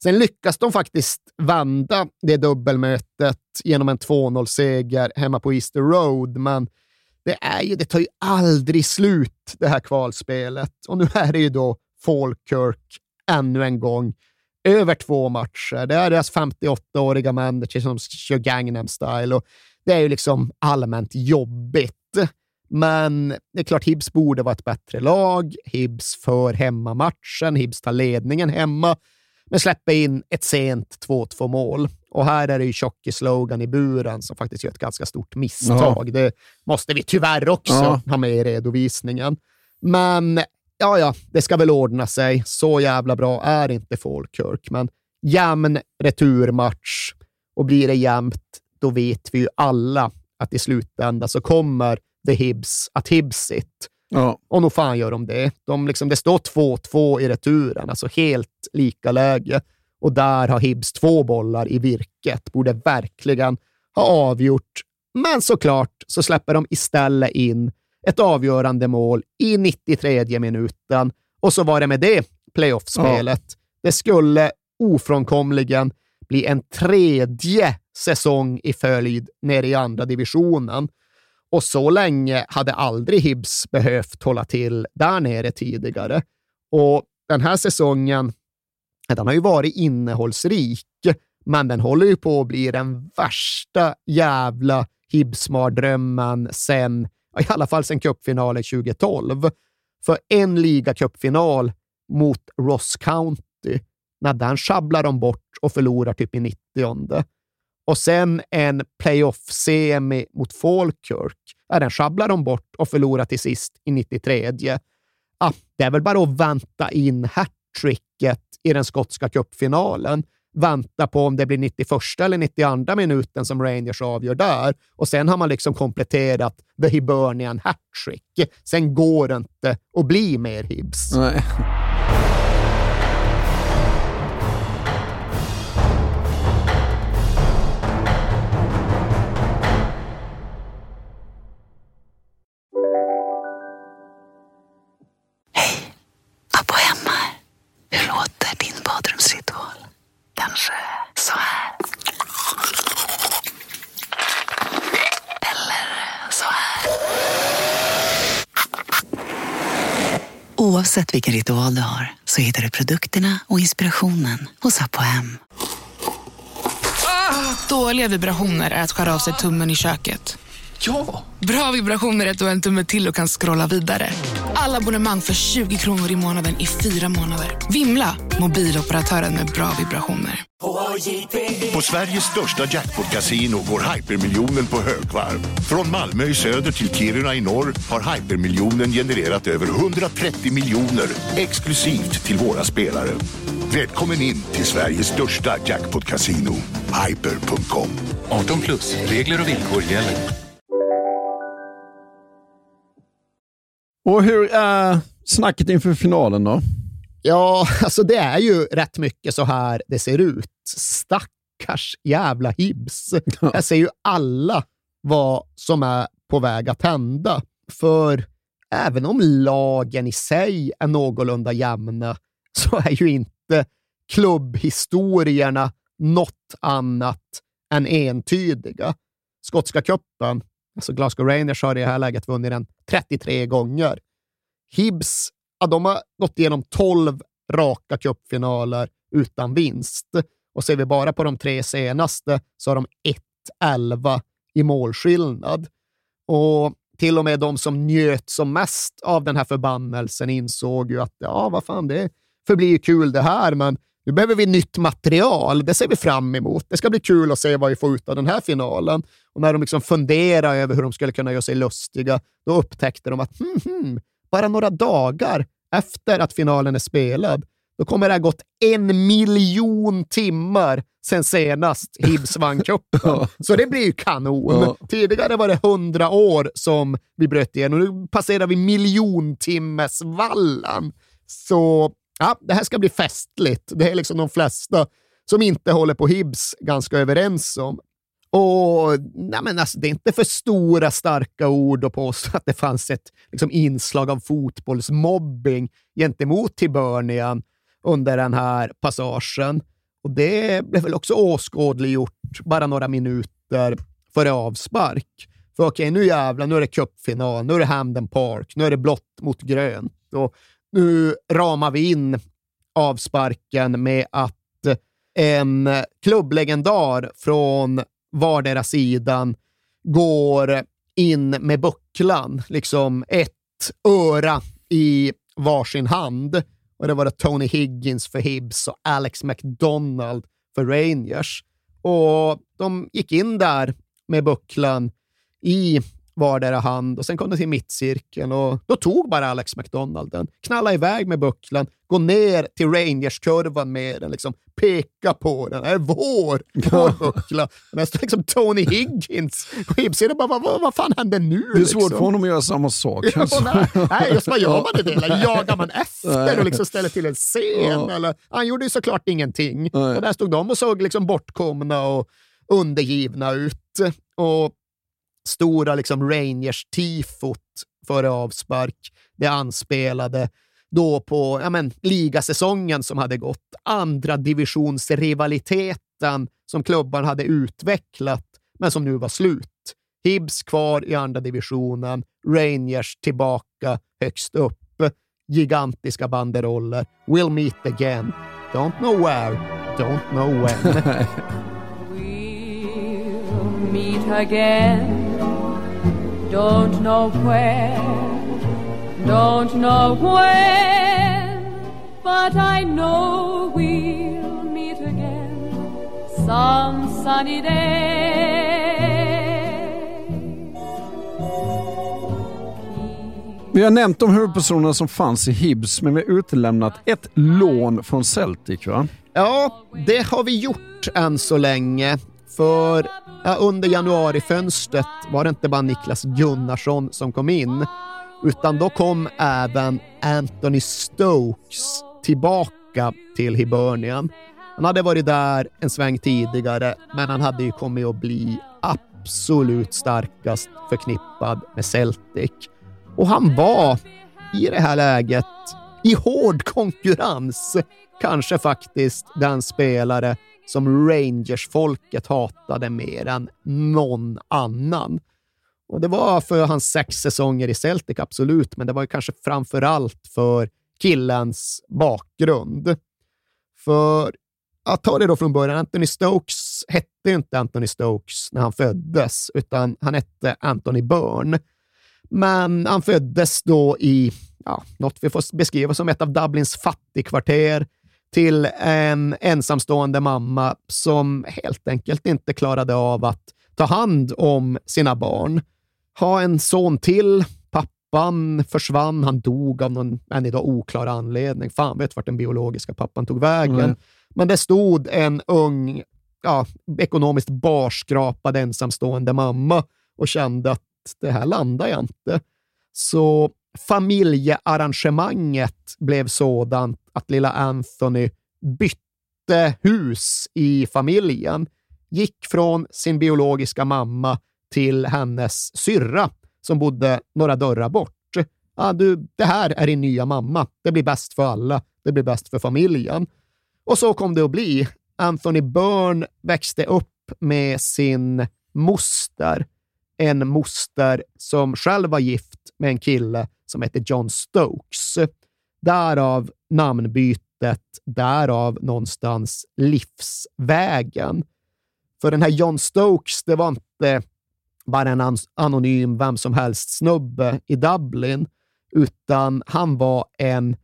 S4: Sen lyckas de faktiskt vända det dubbelmötet genom en 2-0-seger hemma på Easter Road, men det, är ju, det tar ju aldrig slut, det här kvalspelet. Och nu är det ju då Falkirk ännu en gång. Över två matcher. Det är deras 58-åriga manager som kör Gangnam style och det är ju liksom allmänt jobbigt. Men det är klart, Hibs borde vara ett bättre lag. Hibs för hemmamatchen. Hibs tar ledningen hemma, men släpper in ett sent 2-2 mål. Och här är det ju Tjocke-slogan i buren som faktiskt gör ett ganska stort misstag. Det måste vi tyvärr också
S3: Ja.
S4: ha med i redovisningen. Men ja, ja, det ska väl ordna sig. Så jävla bra är inte Falkirk, men jämn returmatch. Och blir det jämnt, då vet vi ju alla att i slutändan så kommer The Hibs att Hibs it.
S3: Ja.
S4: Och nog fan gör de det. De liksom, det står 2-2 i returen, alltså helt lika läge. Och där har Hibs två bollar i virket. Borde verkligen ha avgjort. Men såklart så släpper de istället in ett avgörande mål i 93 minuten. Och så var det med det playoffspelet. Det skulle ofrånkomligen bli en tredje säsong i följd nere i andra divisionen. Och så länge hade aldrig Hibs behövt hålla till där nere tidigare. Och den här säsongen, den har ju varit innehållsrik, men den håller ju på att bli den värsta jävla Hibs-mardrömmen sen, i alla fall sen cupfinalen 2012. För en ligacupfinal mot Ross County, när den sjabblar de bort och förlorar typ i 90 och sen en playoff-semi mot Falkirk. Ja, den sjabblar de bort och förlorar till sist i 93. Ja, ah, det är väl bara att vänta in hattricket i den skotska cupfinalen. Vänta på om det blir 91 eller 92 minuten som Rangers avgör där. Och sen har man liksom kompletterat the Hibernian hattrick. Sen går det inte att bli mer Hibs.
S3: Nej.
S2: Oavsett vilken ritual du har så hittar du produkterna och inspirationen hos Apohem.
S8: Dåliga vibrationer är att skära av sig tummen i köket.
S1: Ja!
S8: Bra vibrationer är att du har en tumme till och kan scrolla vidare. Alla abonnemang för 20 kronor i månaden i fyra månader. Vimla! Mobiloperatören med bra vibrationer.
S9: På Sveriges största jackpot-kasino går hypermiljonen på högvarv. Från Malmö i söder till Kiruna i norr har hypermiljonen genererat över 130 miljoner exklusivt till våra spelare. Välkommen in till Sveriges största jackpot-kasino, hyper.com.
S10: 18 plus, regler och villkor gäller.
S3: Och hur är snacket inför finalen då?
S4: Ja, *laughs* alltså det är ju rätt mycket så här det ser ut. Stackars jävla Hibs. *laughs* Här ser ju alla vad som är på väg att hända. För även om lagen i sig är någorlunda jämna så är ju inte klubbhistorierna något annat än entydiga. Skotska cupen, alltså Glasgow Rangers har i det här läget vunnit den 33 gånger. Hibs, ja, de har gått igenom 12 raka cupfinaler utan vinst. Och ser vi bara på de tre senaste så har de 1-11 i målskillnad. Och till och med de som njöt som mest av den här förbannelsen insåg ju att ja, vad fan, det förblir ju kul det här, men nu behöver vi nytt material. Det ser vi fram emot. Det ska bli kul att se vad vi får ut av den här finalen. Och när de liksom funderar över hur de skulle kunna göra sig lustiga, då upptäckte de att hmm, hmm, bara några dagar efter att finalen är spelad, då kommer det ha gått en miljon timmar sen senast Hibs vann cupen. *laughs* Så det blir ju kanon. Tidigare var det hundra år som vi bröt igenom. Nu passerar vi miljontimmesvallen. Så ja, det här ska bli festligt. Det är liksom de flesta som inte håller på Hibs ganska överens om. Och nej men alltså, Det är inte för stora starka ord att påstå att det fanns ett liksom, inslag av fotbollsmobbing gentemot Hibernian under den här passagen. Och Det blev väl också åskådliggjort bara några minuter före avspark. För okej, nu jävlar, nu är det cupfinal, nu är det Hamden Park, nu är det blått mot grönt. Och nu ramar vi in avsparken med att eh, en klubblegendar från vardera sidan går in med bucklan, liksom ett öra i varsin hand. Och det var det Tony Higgins för Hibs och Alex McDonald för Rangers. Och de gick in där med bucklan i vardera hand och sen kom det till mittcirkeln och då tog bara Alex McDonald den, knallade iväg med bucklan, gå ner till Rangers-kurvan med den, liksom peka på den. Det är vår, vår buckla. Står liksom Tony Higgins på hipsidan. Bara, vad, vad, vad fan händer nu?
S3: Det är svårt
S4: liksom?
S3: för honom att göra samma sak.
S4: Ja,
S3: alltså.
S4: nej, nej, just vad gör man det? Jagar man efter och liksom ställer till en scen? Eller, han gjorde ju såklart ingenting. Och där stod de och såg liksom bortkomna och undergivna ut. Och stora liksom Rangers-tifot före avspark. Det anspelade då på ja, men, ligasäsongen som hade gått, andra divisionsrivaliteten som klubban hade utvecklat, men som nu var slut. Hibs kvar i andra divisionen, Rangers tillbaka högst upp. Gigantiska banderoller. We'll meet again. Don't know where, don't know when. *laughs*
S11: meet again. Don't know where, don't know when, but I know we'll meet again some sunny day.
S3: Vi har nämnt de huvudpersonerna som fanns i Hibs, men vi har utelämnat ett lån från Celtic. Va?
S4: Ja, det har vi gjort än så länge. För ja, under januarifönstret var det inte bara Niklas Gunnarsson som kom in, utan då kom även Anthony Stokes tillbaka till Hibernian. Han hade varit där en sväng tidigare, men han hade ju kommit att bli absolut starkast förknippad med Celtic. Och han var i det här läget i hård konkurrens kanske faktiskt den spelare som Rangers-folket hatade mer än någon annan. Och Det var för hans sex säsonger i Celtic, absolut, men det var ju kanske framför allt för killens bakgrund. För att ta det då från början, Anthony Stokes hette ju inte Anthony Stokes när han föddes, utan han hette Anthony Byrne. Men han föddes då i ja, något vi får beskriva som ett av Dublins fattigkvarter till en ensamstående mamma som helt enkelt inte klarade av att ta hand om sina barn. Ha en son till, pappan försvann, han dog av någon än idag oklar anledning. Fan vet vart den biologiska pappan tog vägen.
S3: Mm.
S4: Men det stod en ung, ja, ekonomiskt barskrapad ensamstående mamma och kände att det här landar jag inte. Så familjearrangemanget blev sådant att lilla Anthony bytte hus i familjen. Gick från sin biologiska mamma till hennes syrra som bodde några dörrar bort. Ah, du, det här är din nya mamma. Det blir bäst för alla. Det blir bäst för familjen. Och så kom det att bli. Anthony Byrne växte upp med sin moster. En moster som själv var gift med en kille som hette John Stokes. Därav namnbytet, därav någonstans livsvägen. För den här John Stokes, det var inte bara en anonym vem som helst snubbe i Dublin, utan han var en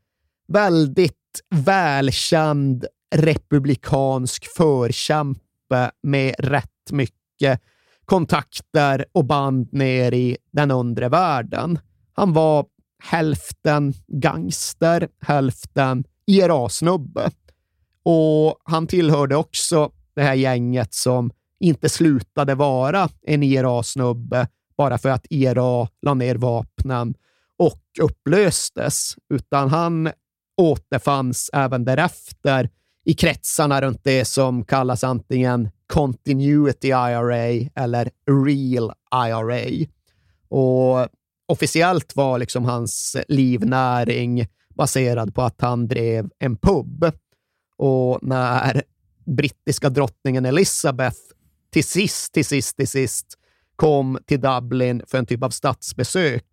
S4: väldigt välkänd republikansk förkämpe med rätt mycket kontakter och band ner i den undre världen. Han var hälften gangster, hälften IRA-snubbe. Och han tillhörde också det här gänget som inte slutade vara en IRA-snubbe bara för att IRA la ner vapnen och upplöstes, utan han återfanns även därefter i kretsarna runt det som kallas antingen Continuity IRA eller Real IRA. Och officiellt var liksom hans livnäring baserad på att han drev en pub. Och när brittiska drottningen Elizabeth till sist, till sist, till sist kom till Dublin för en typ av statsbesök,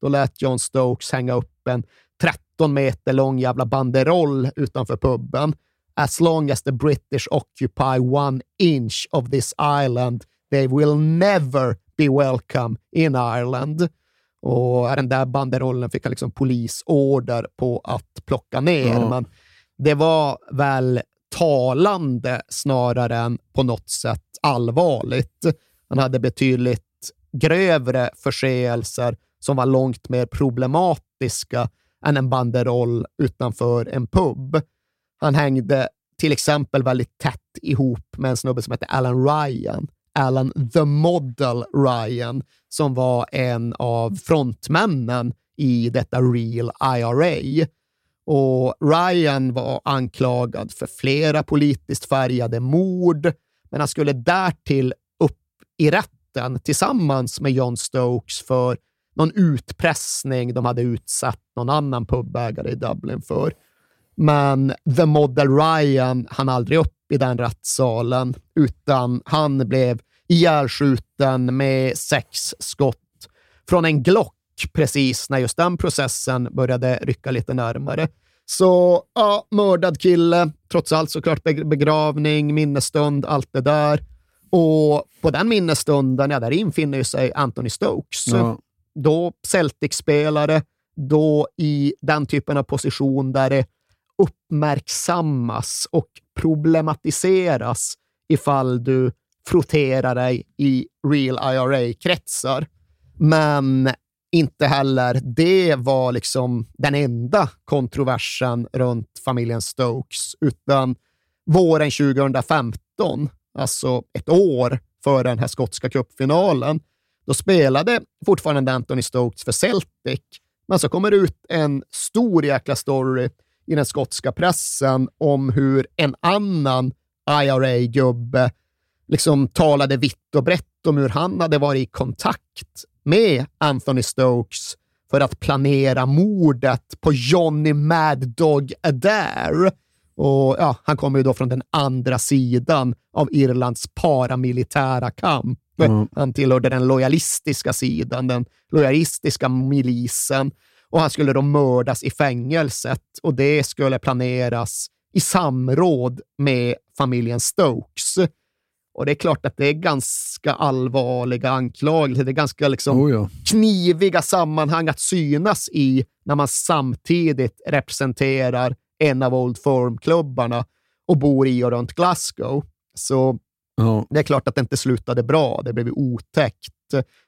S4: då lät John Stokes hänga upp en 13 meter lång jävla banderoll utanför puben. As long as the British occupy one inch of this island, they will never be welcome in Ireland. Och den där banderollen fick han liksom polisorder på att plocka ner. Mm. Men det var väl talande snarare än på något sätt allvarligt. Han hade betydligt grövre förseelser som var långt mer problematiska än en banderoll utanför en pub. Han hängde till exempel väldigt tätt ihop med en snubbe som hette Alan Ryan. Alan the Model Ryan, som var en av frontmännen i detta Real IRA. Och Ryan var anklagad för flera politiskt färgade mord, men han skulle därtill upp i rätten tillsammans med John Stokes för någon utpressning de hade utsatt någon annan pubägare i Dublin för. Men The Model Ryan han aldrig upp i den rättssalen, utan han blev ihjälskjuten med sex skott från en Glock precis när just den processen började rycka lite närmare. Så ja, mördad kille, trots allt såklart begravning, minnesstund, allt det där. Och på den minnesstunden, ja, där infinner sig Anthony Stokes. Ja. Då Celtic-spelare, då i den typen av position där det uppmärksammas och problematiseras ifall du frotterar dig i real IRA-kretsar. Men inte heller det var liksom den enda kontroversen runt familjen Stokes, utan våren 2015, alltså ett år före den här skotska cupfinalen, då spelade fortfarande Anthony Stokes för Celtic, men så kommer det ut en stor jäkla story i den skotska pressen om hur en annan IRA-gubbe liksom talade vitt och brett om hur han hade varit i kontakt med Anthony Stokes för att planera mordet på Johnny Mad Dog Adair. Och ja, han kommer ju då från den andra sidan av Irlands paramilitära kamp. Mm. Han tillhörde den lojalistiska sidan, den lojalistiska milisen och han skulle då mördas i fängelset och det skulle planeras i samråd med familjen Stokes. Och det är klart att det är ganska allvarliga anklagelser. Det är ganska liksom oh ja. kniviga sammanhang att synas i när man samtidigt representerar en av Old Firm-klubbarna och bor i och runt Glasgow. Så oh. det är klart att det inte slutade bra. Det blev otäckt.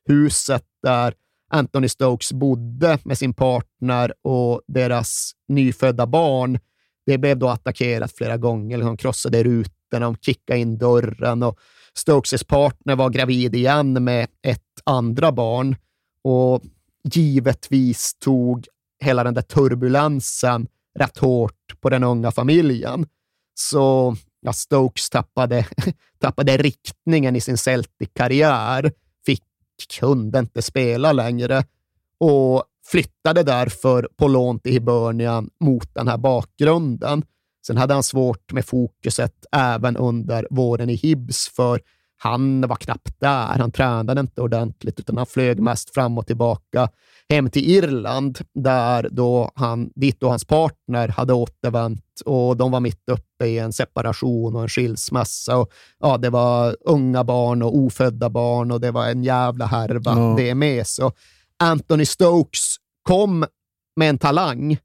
S4: Huset där Anthony Stokes bodde med sin partner och deras nyfödda barn, det blev då attackerat flera gånger. De krossade rutorna, de kickade in dörren och Stokes partner var gravid igen med ett andra barn. Och givetvis tog hela den där turbulensen rätt hårt på den unga familjen. Så ja, Stokes tappade, *laughs* tappade riktningen i sin Celtic-karriär kunde inte spela längre och flyttade därför på lån till Hibernian mot den här bakgrunden. Sen hade han svårt med fokuset även under våren i Hibs, för han var knappt där. Han tränade inte ordentligt, utan han flög mest fram och tillbaka hem till Irland, där då han, dit då hans partner hade återvänt och de var mitt uppe i en separation och en skilsmässa. Och, ja, det var unga barn och ofödda barn och det var en jävla härva ja. det med. Så Anthony Stokes kom med en talang,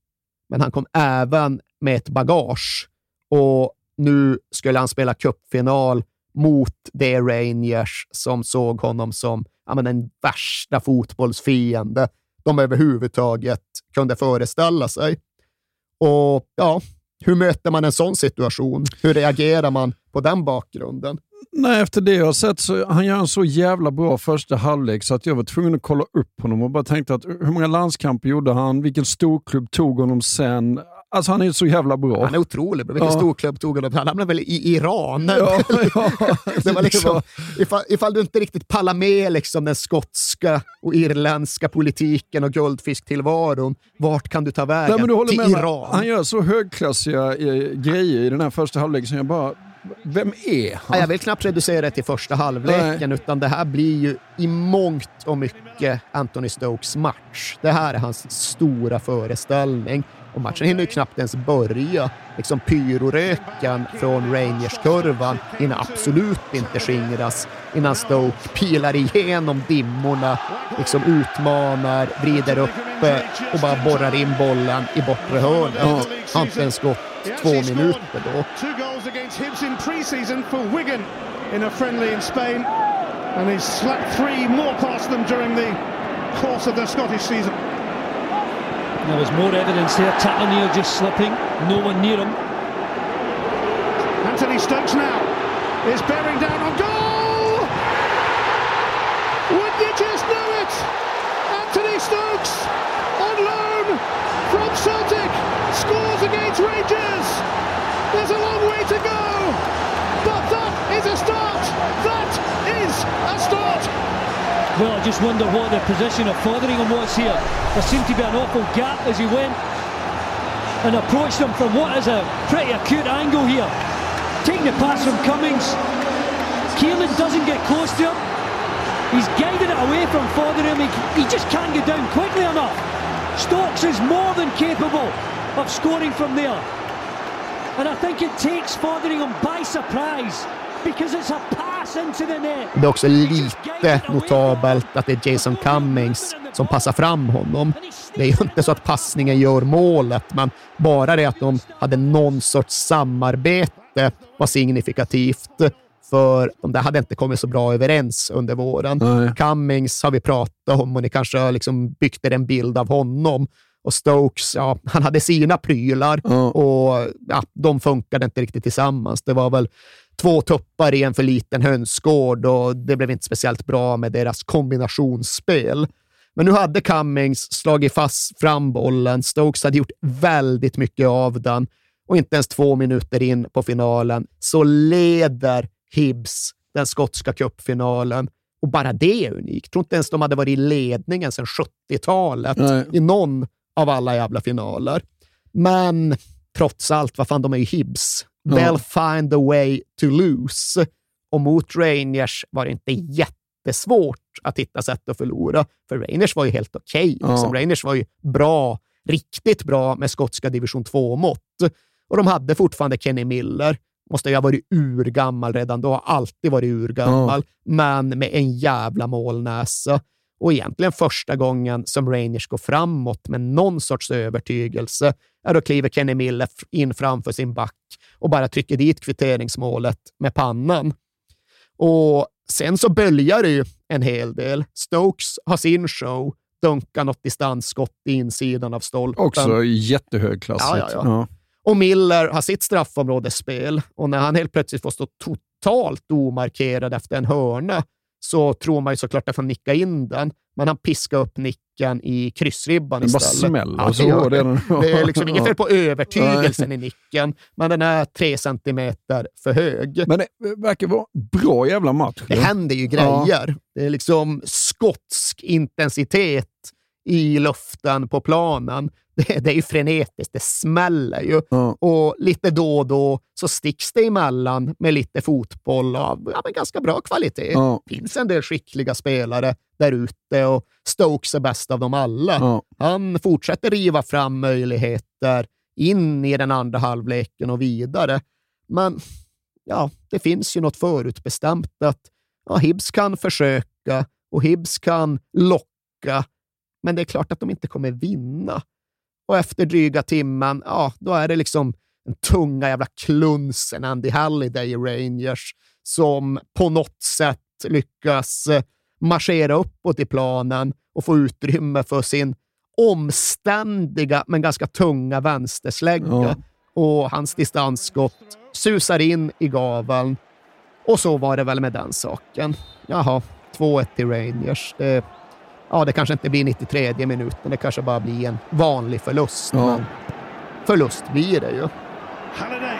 S4: men han kom även med ett bagage. Och nu skulle han spela cupfinal mot de Rangers som såg honom som ja, men den värsta fotbollsfiende de överhuvudtaget kunde föreställa sig. Och ja, Hur möter man en sån situation? Hur reagerar man på den bakgrunden?
S3: Nej, efter det jag har sett så han gör en så jävla bra första halvlek så att jag var tvungen att kolla upp honom och bara tänkte att hur många landskamper gjorde han? Vilken storklubb tog honom sen? Alltså han är så jävla bra.
S4: Han är otrolig. Vilken
S3: Ja.
S4: storklubb tog honom? Han hamnade väl i Iran?
S3: Ja, *laughs* ja,
S4: det var liksom, ifall, ifall du inte riktigt pallar med liksom den skotska och irländska politiken och guldfisktillvaron, vart kan du ta vägen?
S3: Nej, du
S4: Till
S3: med.
S4: Iran?
S3: Han gör så högklassiga eh, grejer i den här första halvleken som jag bara, vem är han?
S4: jag vill knappt reducera det till första halvleken, utan det här blir ju i mångt och mycket Anthony Stokes match. Det här är hans stora föreställning. Och matchen hinner ju knappt ens börja. Liksom pyroröken från Rangers-kurvan hinner absolut inte skingras innan Stoke pilar igenom dimmorna, liksom utmanar, vrider upp eh, och bara borrar in bollen i bortre hörnet. Har inte ens gått två minuter då.
S6: Two goals against Hibs in pre-season for Wigan in a friendly in Spain. And he's slapped three more past them during the course of the Scottish season.
S7: There was more evidence there. Tavernier just slipping. No one near him.
S6: Anthony Stokes now is bearing down on goal! Would you just know it? Anthony Stokes on loan from Celtic scores against Rangers. There's a long way to
S7: Well, I just wonder what the position of Fotheringham was here. There seemed to be an awful gap as he went and approached him from what is a pretty acute angle here. Taking the pass from Cummings. Keelan doesn't get close to him. He's guiding it away from Fotheringham. He, he just can't get down quickly enough. Stokes is more than capable of scoring from there. And I think it takes Fotheringham by surprise because it's a pass.
S4: Det är också lite notabelt att det är Jason Cummings som passar fram honom. Det är ju inte så att passningen gör målet, men bara det att de hade någon sorts samarbete var signifikativt. För de där hade inte kommit så bra överens under våren. Cummings har vi pratat om och ni kanske har liksom byggt er en bild av honom. Och Stokes, ja, han hade sina prylar och ja, de funkade inte riktigt tillsammans. Det var väl två tuppar i en för liten hönsgård och det blev inte speciellt bra med deras kombinationsspel. Men nu hade Cummings slagit fast fram bollen. Stokes hade gjort väldigt mycket av den och inte ens två minuter in på finalen så leder Hibs den skotska cupfinalen. Och bara det är unikt. Jag tror inte ens de hade varit i ledningen sedan 70-talet
S3: Nej.
S4: i någon av alla jävla finaler. Men trots allt, vad fan, de är ju Hibs.
S3: Ja.
S4: They'll find a way to lose. Och mot Rangers var det inte jättesvårt att hitta sätt att förlora, för Rangers var ju helt okej. liksom.
S3: Ja.
S4: Rangers var ju bra, riktigt bra med skotska division 2-mått. Och de hade fortfarande Kenny Miller. Måste ju ha varit urgammal redan då, har alltid varit urgammal, men med en jävla målnäsa. Och egentligen första gången som Rangers går framåt med någon sorts övertygelse, är då kliver Kenny Miller in framför sin back och bara trycker dit kvitteringsmålet med pannan. Och sen så böljar det ju en hel del. Stokes har sin show, dunkar något distansskott i insidan av stolpen.
S3: Också jättehögklassigt.
S4: Ja, ja, ja. Och Miller har sitt straffområdesspel och när han helt plötsligt får stå totalt omarkerad efter en hörna så tror man ju såklart att han nickar in den, men han piskar upp nicken i kryssribban
S3: Den bara
S4: istället.
S3: smäller
S4: Ja,
S3: så
S4: det, gör det.
S3: den.
S4: det är liksom inget fel på *laughs*
S3: Ja.
S4: övertygelsen i nicken, men den är tre centimeter för hög.
S3: Men det verkar vara bra jävla match.
S4: Det händer ju grejer. Det är liksom skotsk intensitet i luften på planen. *laughs* Det, det är ju frenetiskt, det smäller ju. Och lite då och då så sticks det emellan med lite fotboll av ja, men ganska bra kvalitet.
S3: Ja.
S4: finns en del skickliga spelare där ute och Stokes är bäst av dem alla.
S3: Ja.
S4: Han fortsätter riva fram möjligheter in i den andra halvleken och vidare. Men ja, det finns ju något förutbestämt att ja, Hibs kan försöka och Hibs kan locka, men det är klart att de inte kommer vinna. Och efter dryga timmen, ja, då är det liksom den tunga jävla klunsen Andy Halliday i Rangers som på något sätt lyckas eh, marschera uppåt i planen och få utrymme för sin omständiga men ganska tunga vänsterslägga.
S3: Ja.
S4: och hans distansskott susar in i gaveln. Och så var det väl med den saken. Jaha, 2-1 till Rangers. Det, ja, det kanske inte blir 93 minuten. Det kanske bara blir en vanlig förlust.
S3: Ja.
S4: Men förlust blir det ju.
S6: Halliday.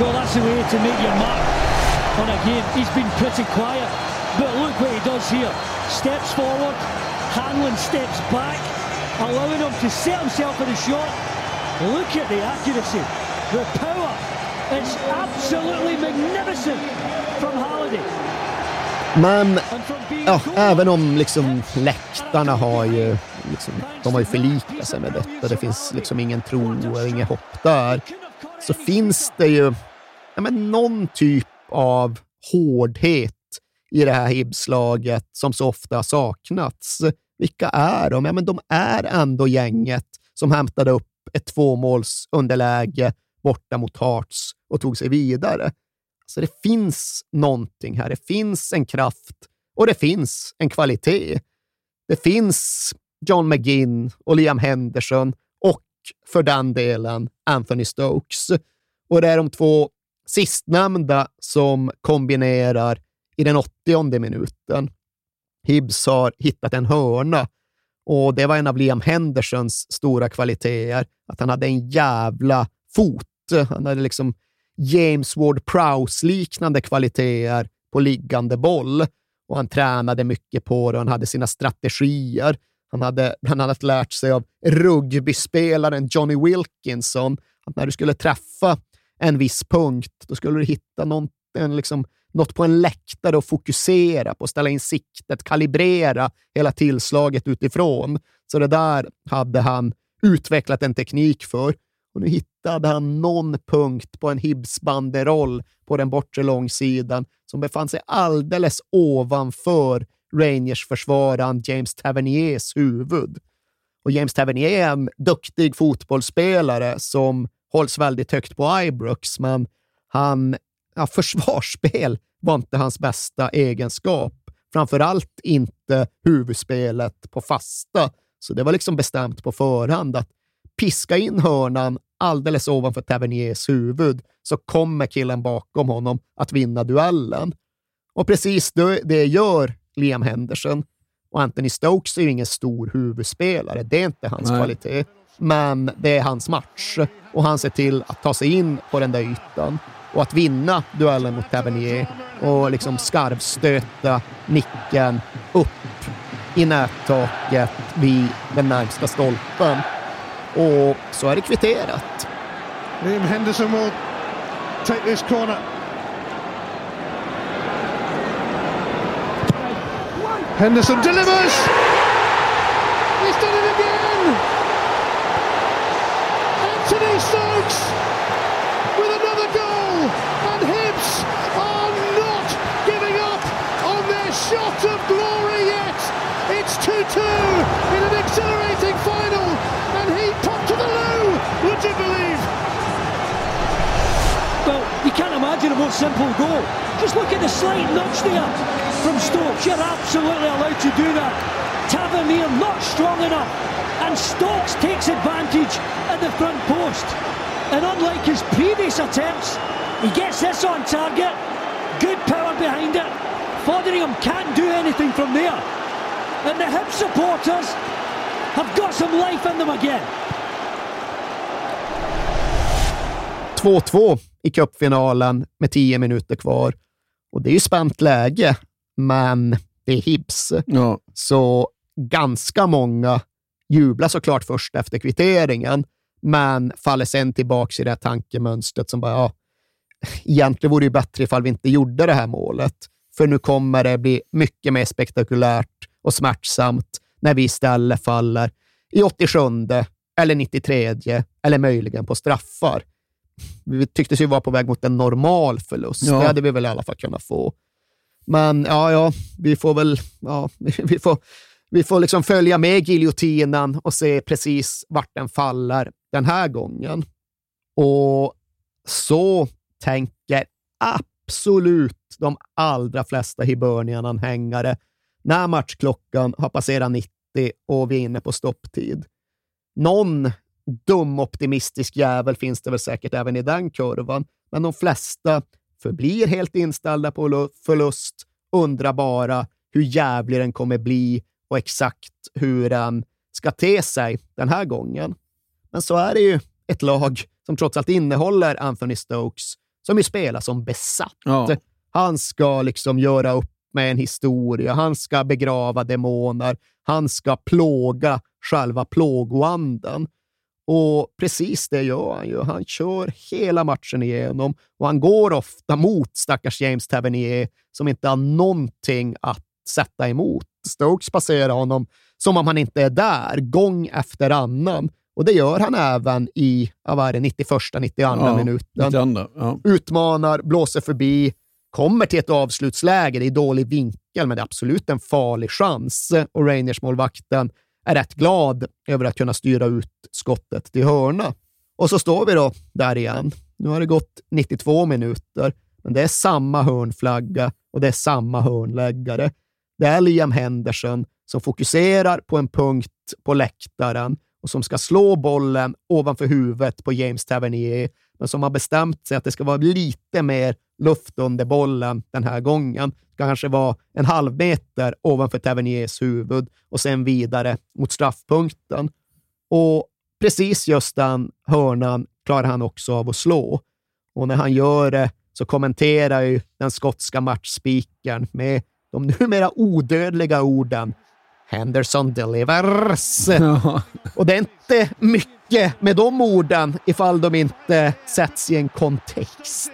S7: Well, that's the way to make your mark on a game. He's been pretty quiet, but look what he does here. Steps forward, Hanlon steps back, allowing him to set himself in a shot. Look at the accuracy, the power. It's absolutely magnificent from Halliday.
S4: Men ja, även om liksom läktarna har ju, liksom, de har ju förlikat sig med detta, det finns liksom ingen tro och inget hopp där, så finns det ju ja, men någon typ av hårdhet i det här Hibslaget som så ofta har saknats. Vilka är de? Ja, men de är ändå gänget som hämtade upp ett tvåmålsunderläge borta mot Hearts och tog sig vidare. Så det finns någonting här. Det finns en kraft och det finns en kvalitet. Det finns John McGinn och Liam Henderson och för den delen Anthony Stokes. Och det är de två sistnämnda som kombinerar i den 80 minuten. Hibbs har hittat en hörna och det var en av Liam Hendersons stora kvaliteter, att han hade en jävla fot. Han hade liksom James Ward-Prowse-liknande kvaliteter på liggande boll och han tränade mycket på det och han hade sina strategier. Han hade bland annat lärt sig av rugbyspelaren Johnny Wilkinson att när du skulle träffa en viss punkt, då skulle du hitta någon, en liksom, något på en läktare och fokusera på, ställa in siktet, kalibrera hela tillslaget utifrån. Så det där hade han utvecklat en teknik för. Och nu hittade han någon punkt på en Hibs-banderoll på den bortre långsidan som befann sig alldeles ovanför Rangers-försvararen James Taverniers huvud. Och James Tavernier är en duktig fotbollsspelare som hålls väldigt högt på Ibrox, men han, ja, *laughs* försvarsspel var inte hans bästa egenskap. Framförallt inte huvudspelet på fasta. Så det var liksom bestämt på förhand att piska in hörnan alldeles ovanför Taverniers huvud så kommer killen bakom honom att vinna duellen. Och precis det, det gör Liam Henderson. Och Anthony Stokes är ju ingen stor huvudspelare. Det är inte hans
S3: Nej.
S4: kvalitet. Men det är hans match och han ser till att ta sig in på den där ytan och att vinna duellen mot Tavernier och liksom skarvstöta nicken upp i nättaket vid den närmsta stolpen. Och så är det kvitterat.
S6: Liam Henderson will take this corner. Henderson delivers!
S7: A more simple goal. Just look at the slight nudge there from Stokes. You're absolutely allowed to do that. Tavernier not strong enough, and Stokes takes advantage at the front post. And unlike his previous attempts, he gets this on target. Good power behind it. Fotheringham can't do anything from there. And the Hib supporters have got some life in them again.
S4: 2-2 i cupfinalen med 10 minuter kvar. Och det är ju spänt läge, men det är Hibs.
S3: Ja.
S4: Så ganska många jublar såklart först efter kvitteringen, men faller sen tillbaka i det här tankemönstret som bara, ja, egentligen vore det bättre ifall vi inte gjorde det här målet. För nu kommer det bli mycket mer spektakulärt och smärtsamt när vi istället faller i 87 eller 93 eller möjligen på straffar. Vi tycktes ju vara på väg mot en normal förlust.
S3: Ja.
S4: Det hade vi väl i alla fall kunnat få. Men ja, ja, vi får väl ja, *laughs* vi får vi får liksom följa med giljotinen och se precis vart den faller den här gången. Och så tänker absolut de allra flesta Hibernian-anhängare när matchklockan har passerat 90 och vi är inne på stopptid. Någon dum optimistisk jävel finns det väl säkert även i den kurvan, men de flesta förblir helt inställda på förlust, undrar bara hur jävlig den kommer bli och exakt hur den ska te sig den här gången. Men så är det ju ett lag som trots allt innehåller Anthony Stokes, som ju spelar som besatt.
S3: Ja.
S4: Han ska liksom göra upp med en historia, han ska begrava demoner, han ska plåga själva plågoanden. Och precis det gör han ju. Han kör hela matchen igenom och han går ofta mot stackars James Tavernier som inte har någonting att sätta emot. Stokes passerar honom som om han inte är där, gång efter annan. Och det gör han även i, vad är det, 91, 92
S3: Ja,
S4: minuten.
S3: 92, ja.
S4: Utmanar, blåser förbi, kommer till ett avslutsläge. Det är dålig vinkel, men det är absolut en farlig chans. Och Rangers-målvakten är rätt glad över att kunna styra ut skottet till hörna. Och så står vi då där igen. Nu har det gått 92 minuter, men det är samma hörnflagga och det är samma hörnläggare. Det är Liam Henderson som fokuserar på en punkt på läktaren och som ska slå bollen ovanför huvudet på James Tavernier, men som har bestämt sig att det ska vara lite mer luft under bollen den här gången. Det ska kanske vara en halv meter ovanför Taverniers huvud och sen vidare mot straffpunkten. Och precis just den hörnan klarar han också av att slå. Och när han gör det så kommenterar ju den skotska matchspikern med de numera odödliga orden Henderson delivers. Och det är inte mycket med de orden ifall de inte sätts i en kontext.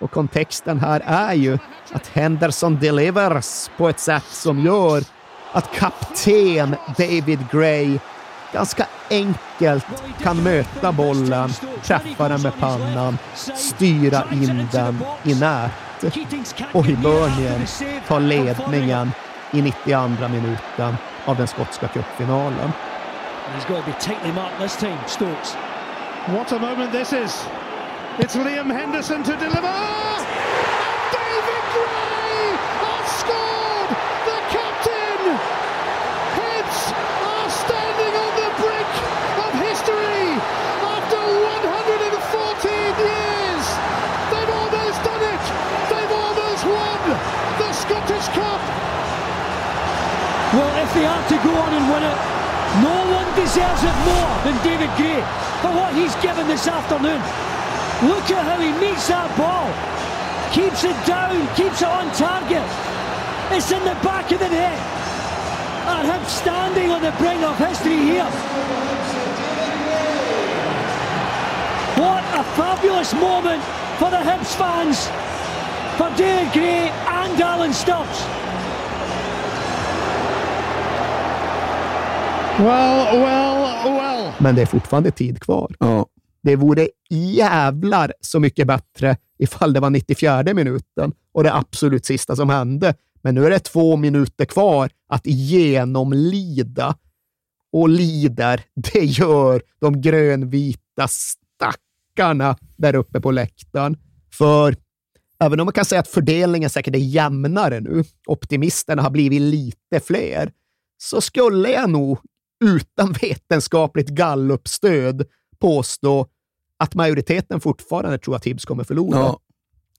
S4: Och kontexten här är ju att Henderson delivers på ett sätt som gör att kapten David Gray ganska enkelt kan möta bollen, träffa den med pannan, styra in den i nät. Och Hibernian tar ledningen i 92 minuten av den skotska cupfinalen.
S7: He's got to be tightly marked this time, Stokes.
S6: What a moment this is. It's Liam Henderson to deliver.
S7: Well, if they are to go on and win it, no one deserves it more than David Gray for what he's given this afternoon. Look at how he meets that ball. Keeps it down, keeps it on target. It's in the back of the net. And him standing on the brink of history here. What a fabulous moment for the Hibs fans, for David Gray and Alan Stubbs.
S6: Well, well, well.
S4: Men det är fortfarande tid kvar.
S3: Ja.
S4: Det vore jävlar så mycket bättre ifall det var 94 minuten och det absolut sista som hände. Men nu är det två minuter kvar att genomlida. Och lider, det gör de grönvita stackarna där uppe på läktaren. För även om man kan säga att fördelningen säkert är jämnare nu, optimisterna har blivit lite fler, så skulle jag nog utan vetenskapligt gallupstöd påstå att majoriteten fortfarande tror att Hibs kommer förlora.
S3: Ja.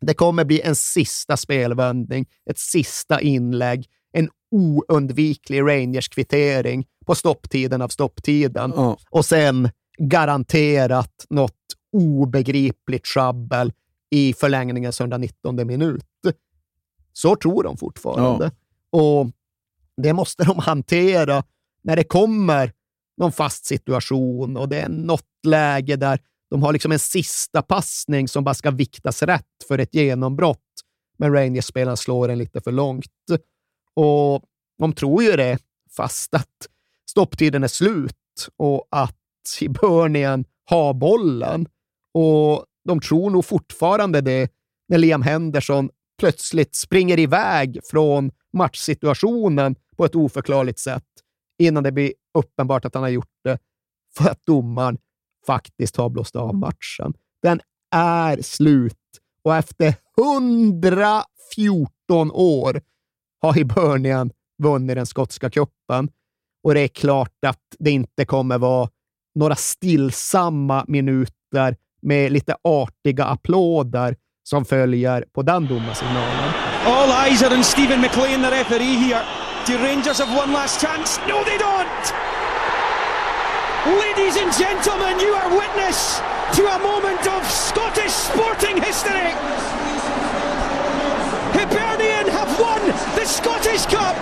S4: Det kommer bli en sista spelvändning, ett sista inlägg, en oundviklig Rangers-kvittering på stopptiden av stopptiden
S3: Ja.
S4: och sen garanterat något obegripligt sjabbel i förlängningens 119 minut. Så tror de fortfarande. Och det måste de hantera när det kommer någon fast situation och det är något läge där de har liksom en sista passning som bara ska viktas rätt för ett genombrott, men Rangers-spelaren slår den lite för långt. Och de tror ju det, fast att stopptiden är slut och att Hibernian har bollen. Och de tror nog fortfarande det när Liam Henderson plötsligt springer iväg från matchsituationen på ett oförklarligt sätt innan det blir uppenbart att han har gjort det för att domaren faktiskt har blåst av matchen. Den är slut och efter 114 år har Hibernian vunnit den skotska cupen och det är klart att det inte kommer vara några stillsamma minuter med lite artiga applåder som följer på den domarsignalen.
S12: All eyes are on Stephen McLean, the referee here. Do Rangers have one last chance? No, they don't! Ladies and gentlemen, you are witness to a moment of Scottish sporting history. Hibernian have won the Scottish Cup.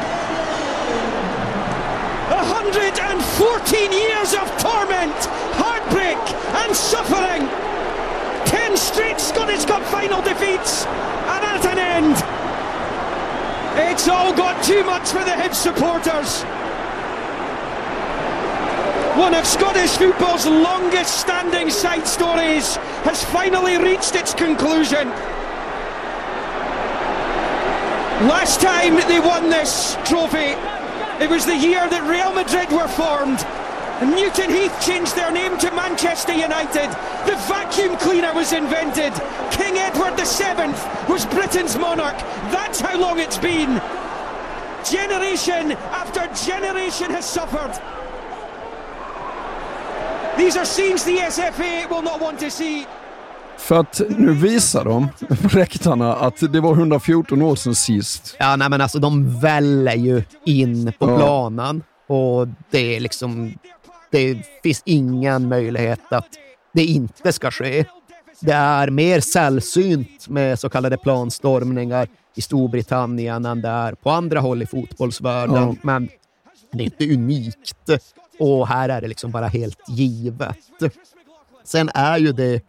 S12: 114 years of torment, heartbreak, and suffering. 10 straight Scottish Cup final defeats, and at an end. It's all got too much for the Hibs supporters. One of Scottish football's longest standing side stories has finally reached its conclusion. Last time they won this trophy, it was the year that Real Madrid were formed. And Newton Heath changed their name to Manchester United. The vacuum cleaner was invented. King Edward VII was Britain's monarch. That's how long it's been. Generation after generation has suffered. These are scenes the SFA will not want to see.
S3: För att nu visar de på *laughs* räktarna att det var 114 år sedan sist.
S4: Ja, nej, men alltså de väller ju in på
S3: Ja.
S4: planen och det är liksom... Det finns ingen möjlighet att det inte ska ske. Det är mer sällsynt med så kallade planstormningar i Storbritannien än det är på andra håll i fotbollsvärlden.
S3: Ja.
S4: Men det är inte unikt och här är det liksom bara helt givet. Sen är ju det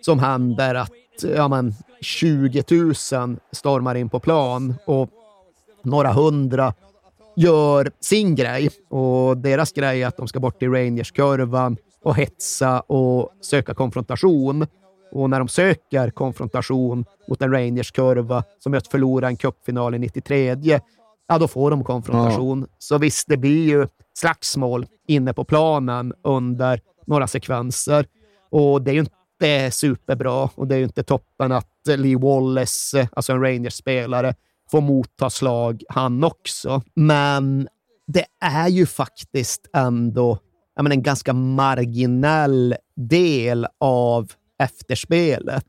S4: som händer att ja, men, 20 000 stormar in på plan och några hundra gör sin grej. Och deras grej är att de ska bort i Rangers-kurvan och hetsa och söka konfrontation. Och när de söker konfrontation mot en Rangers-kurva som just förlorar en cupfinal i 93, ja då får de konfrontation. Så visst, det blir ju slagsmål inne på planen under några sekvenser. Och det är ju inte superbra och det är ju inte toppen att Lee Wallace, alltså en Rangers-spelare, får motta slag han också. Men det är ju faktiskt ändå menar, en ganska marginell del av efterspelet.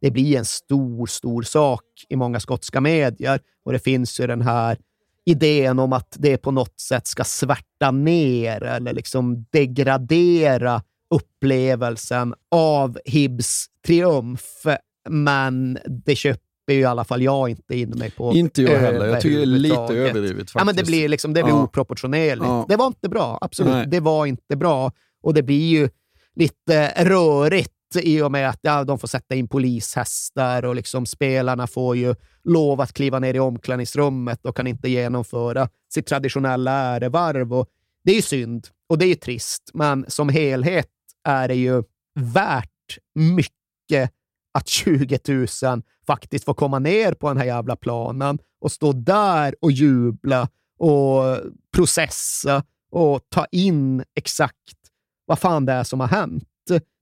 S4: Det blir en stor, stor sak i många skotska medier och det finns ju den här idén om att det på något sätt ska svärta ner eller liksom degradera upplevelsen av Hibs triumf. Men det köper ju i alla fall jag inte in mig på.
S3: Inte jag heller. Jag tycker det är lite överdrivet
S4: Ja, men det
S3: faktiskt.
S4: blir, liksom, det blir
S3: Ja.
S4: oproportionerligt.
S3: Ja.
S4: Det var inte bra, absolut.
S3: Nej.
S4: Det var inte bra. Och det blir ju lite rörigt i och med att ja, de får sätta in polishästar och liksom spelarna får ju lov att kliva ner i omklädningsrummet och kan inte genomföra sitt traditionella ärevarv. Och det är ju synd och det är ju trist, men som helhet är det ju värt mycket att 20 000 faktiskt får komma ner på den här jävla planen och stå där och jubla och processa och ta in exakt vad fan det är som har hänt.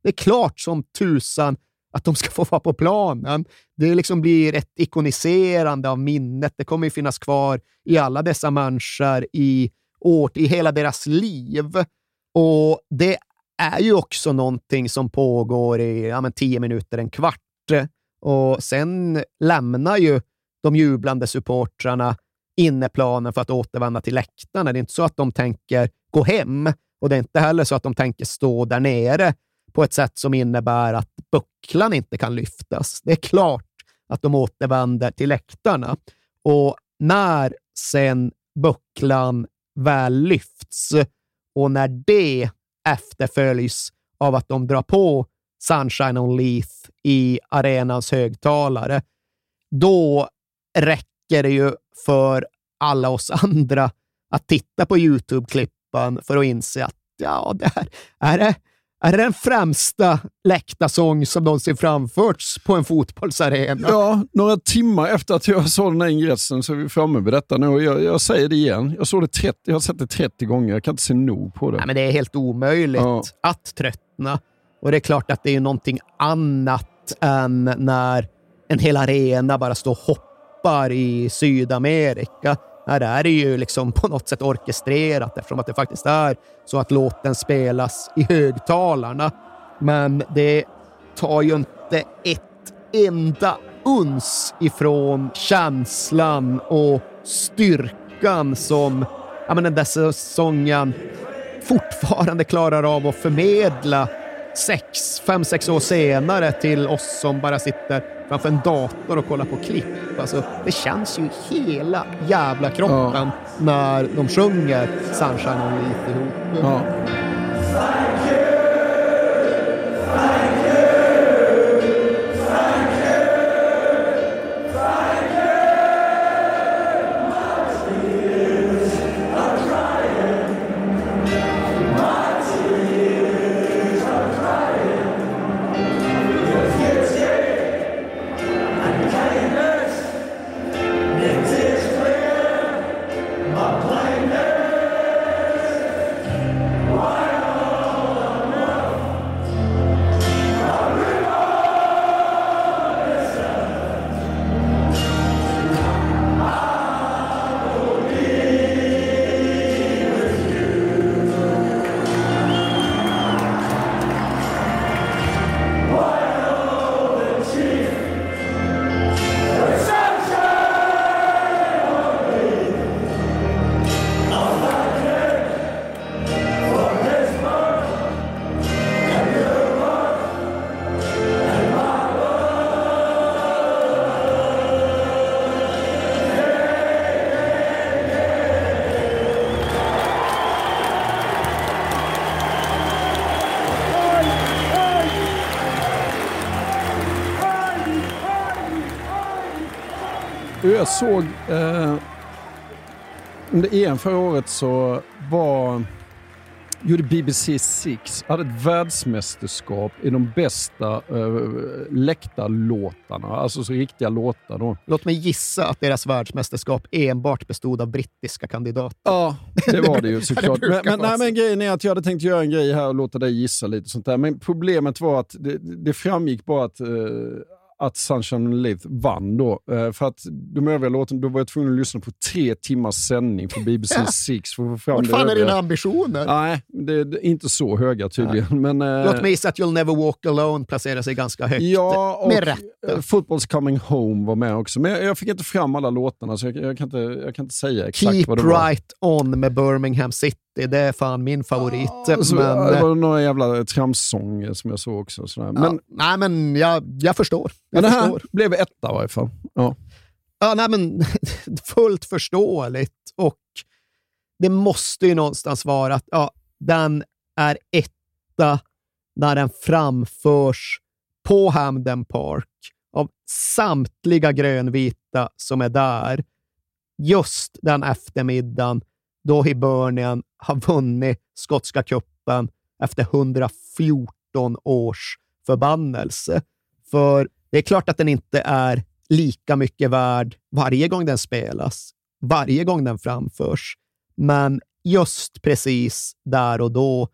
S4: Det är klart som tusan att de ska få vara på planen. Det liksom blir ett ikoniserande av minnet. Det kommer ju finnas kvar i alla dessa människor i, år, i hela deras liv. Och det är ju också någonting som pågår i ja, men tio minuter, en kvart. Och sen lämnar ju de jublande supportrarna inneplanen för att återvända till läktarna. Det är inte så att de tänker gå hem och det är inte heller så att de tänker stå där nere på ett sätt som innebär att bucklan inte kan lyftas. Det är klart att de återvänder till läktarna. Och när sen bucklan väl lyfts och när det efterföljs av att de drar på Sunshine on Leith i arenans högtalare, då räcker det ju för alla oss andra att titta på Youtube-klippan för att inse att ja, det här, är, det, är det den främsta läktarsång som någonsin framförts på en fotbollsarena?
S3: Ja, några timmar efter att jag såg den här ingressen så är vi framme vid detta nu. Jag, jag säger det igen. Jag, såg det 30, jag har sett det 30 gånger. Jag kan inte se nog på det.
S4: Nej, men det är helt omöjligt
S3: Ja.
S4: att tröttna. Och det är klart att det är någonting annat än när en hel arena bara står och hoppar i Sydamerika. Här är det ju liksom på något sätt orkestrerat eftersom att det faktiskt är så att låten spelas i högtalarna. Men det tar ju inte ett enda uns ifrån känslan och styrkan som ja, men den där säsongen fortfarande klarar av att förmedla sex, fem, sex år senare till oss som bara sitter framför en dator och kollar på klipp. Alltså, det känns ju hela jävla kroppen när de sjunger Sunshine on Leith ihop.
S3: Ja. Jag såg eh, under EM förra året så var gjorde BBC Six, hade ett världsmästerskap i de bästa eh, läktarlåtarna, alltså så riktiga låtar. Då.
S4: Låt mig gissa att deras världsmästerskap enbart bestod av brittiska kandidater.
S3: Ja, det var det ju *laughs* såklart. men, men, nej, men grejen är att jag hade tänkt göra en grej här och låta dig gissa lite sånt där. Men problemet var att det, det framgick bara att, eh, att Sunshine on Leith vann då. Eh, för att de övriga låtarna, då var jag tvungen att lyssna på tre timmars sändning på BBC *laughs* Six för att få fram det
S4: fan är
S3: övriga.
S4: dina ambitioner?
S3: Nej, det, det är inte så höga tydligen. Men, eh,
S4: Låt mig gissa att You'll Never Walk Alone placerar sig ganska högt.
S3: Ja, och
S4: Med rätta.
S3: eh, Football's Coming Home var med också. Men jag, jag fick inte fram alla låtarna så jag, jag, kan, inte, jag kan inte säga exakt
S4: Keep
S3: vad det var.
S4: Right On med Birmingham City. Det är fan min favorit.
S3: Så,
S4: men,
S3: det var några jävla tramssånger som jag såg också. Sådär. Men,
S4: ja, nej, men jag, jag förstår. Jag
S3: men det här blev etta i varje fall. Ja.
S4: Ja, nej, men *laughs* fullt förståeligt. Och det måste ju någonstans vara att ja, den är etta när den framförs på Hamden Park av samtliga grönvita som är där. Just den eftermiddagen då Hibernian har vunnit skotska cupen efter 114 års förbannelse. För det är klart att den inte är lika mycket värd varje gång den spelas, varje gång den framförs. Men just precis där och då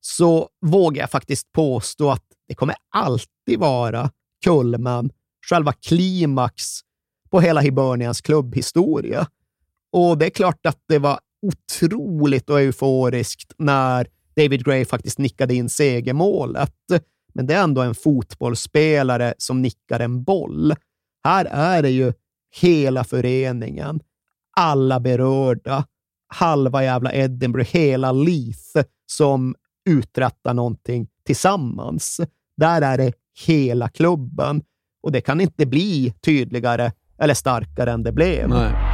S4: så vågar jag faktiskt påstå att det kommer alltid vara kulmen, själva klimax på hela Hibernians klubbhistoria. Och det är klart att det var otroligt och euforiskt när David Gray faktiskt nickade in segermålet. Men det är ändå en fotbollsspelare som nickar en boll. Här är det ju hela föreningen, alla berörda, halva jävla Edinburgh, hela Leith som uträttar någonting tillsammans. Där är det hela klubben och det kan inte bli tydligare eller starkare än det blev.
S3: Nej.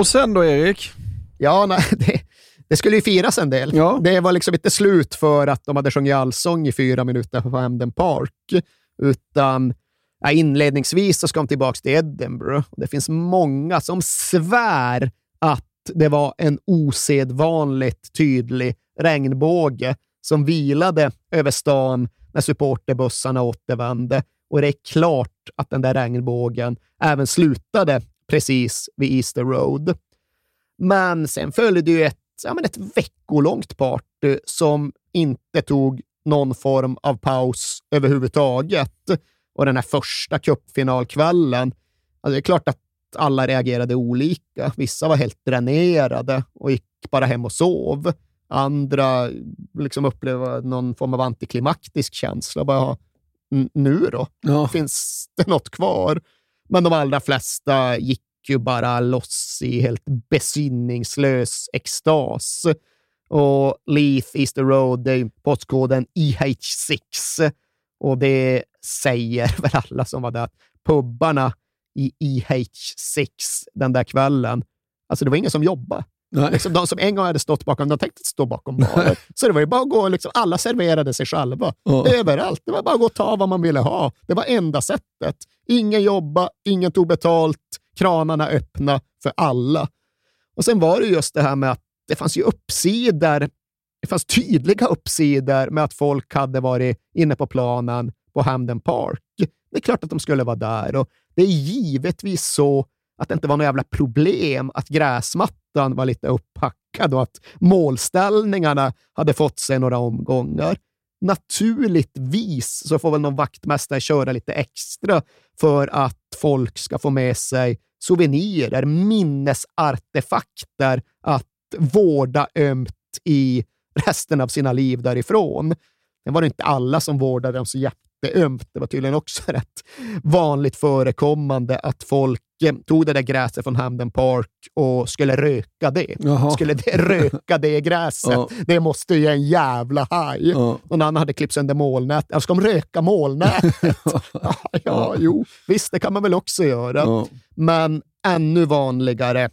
S3: Och sen då, Erik?
S4: Ja, nej, *laughs* det, det skulle ju firas en del. Det var liksom inte slut för att de hade sjungit allsång i fyra minuter på Hamden Park, utan ja, inledningsvis så ska de tillbaka till Edinburgh. Det finns många som svär att det var en osedvanligt tydlig regnbåge som vilade över stan när supporterbussarna återvände. Och det är klart att den där regnbågen även slutade precis vid Easter Road. Men sen följde ju ett, ja, men ett veckolångt party som inte tog någon form av paus överhuvudtaget. Och den här första cupfinalkvällen, alltså det är klart att alla reagerade olika. Vissa var helt dränerade och gick bara hem och sov. Andra liksom upplevde någon form av antiklimaktisk känsla. Bara, nu då? Ja. Finns det något kvar? Men de allra flesta gick ju bara loss i helt besinningslös extas. Och Leith the Road, det är postkoden EH6. Och det säger *laughs* väl alla som var där, pubbarna i EH6 den där kvällen, alltså det var ingen som jobbade. Liksom, de som en gång hade stått bakom, de tänkte stå bakom baren. Så det var ju bara att gå, liksom, alla serverade sig själva. Ja. Överallt. Det var bara att gå och ta vad man ville ha. Det var enda sättet. Ingen jobba, ingen tog betalt, kranarna öppna för alla. Och sen var det just det här med att det fanns ju uppsidor. Det fanns tydliga uppsidor med att folk hade varit inne på planen på Hamden Park. Det är klart att de skulle vara där och det är givetvis så att det inte var några jävla problem att gräsmattan var lite upphackad och att målställningarna hade fått sig några omgångar. Naturligtvis så får väl någon vaktmästare köra lite extra för att folk ska få med sig souvenirer, minnesartefakter att vårda ömt i resten av sina liv därifrån. Det var det inte alla som vårdade dem så jätteömt. Det var tydligen också *laughs* rätt vanligt förekommande att folk eh, tog det där gräset från Hamden Park och skulle röka det. Jaha. Skulle det, *laughs* röka det gräset. Ja. Det måste ju en jävla haj. Ja. Någon annan hade klippt sönder molnät. Ja, ska de röka molnätet? *laughs* ja, ja, jo, visst, det kan man väl också göra. Ja. Men ännu vanligare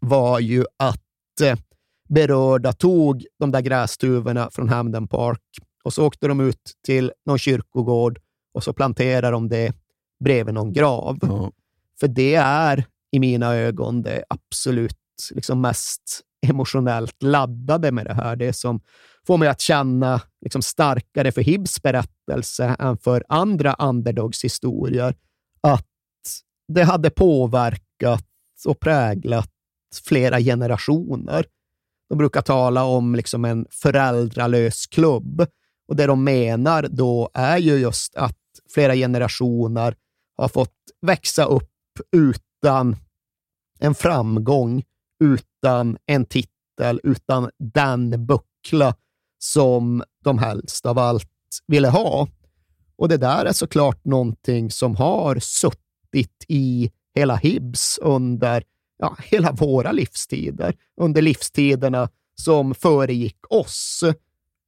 S4: var ju att eh, berörda tog de där grästuvorna från Hamden Park och så åkte de ut till någon kyrkogård och så planterade de det bredvid någon grav. Ja. För det är i mina ögon det absolut liksom mest emotionellt laddade med det här. Det som får mig att känna liksom starkare för Hibs berättelse än för andra underdogs historier. Att det hade påverkat och präglat flera generationer. De brukar tala om liksom en föräldralös klubb och det de menar då är ju just att flera generationer har fått växa upp utan en framgång, utan en titel, utan den buckla som de helst av allt ville ha. Och det där är såklart någonting som har suttit i hela Hibs under ja, hela våra livstider, under livstiderna som föregick oss.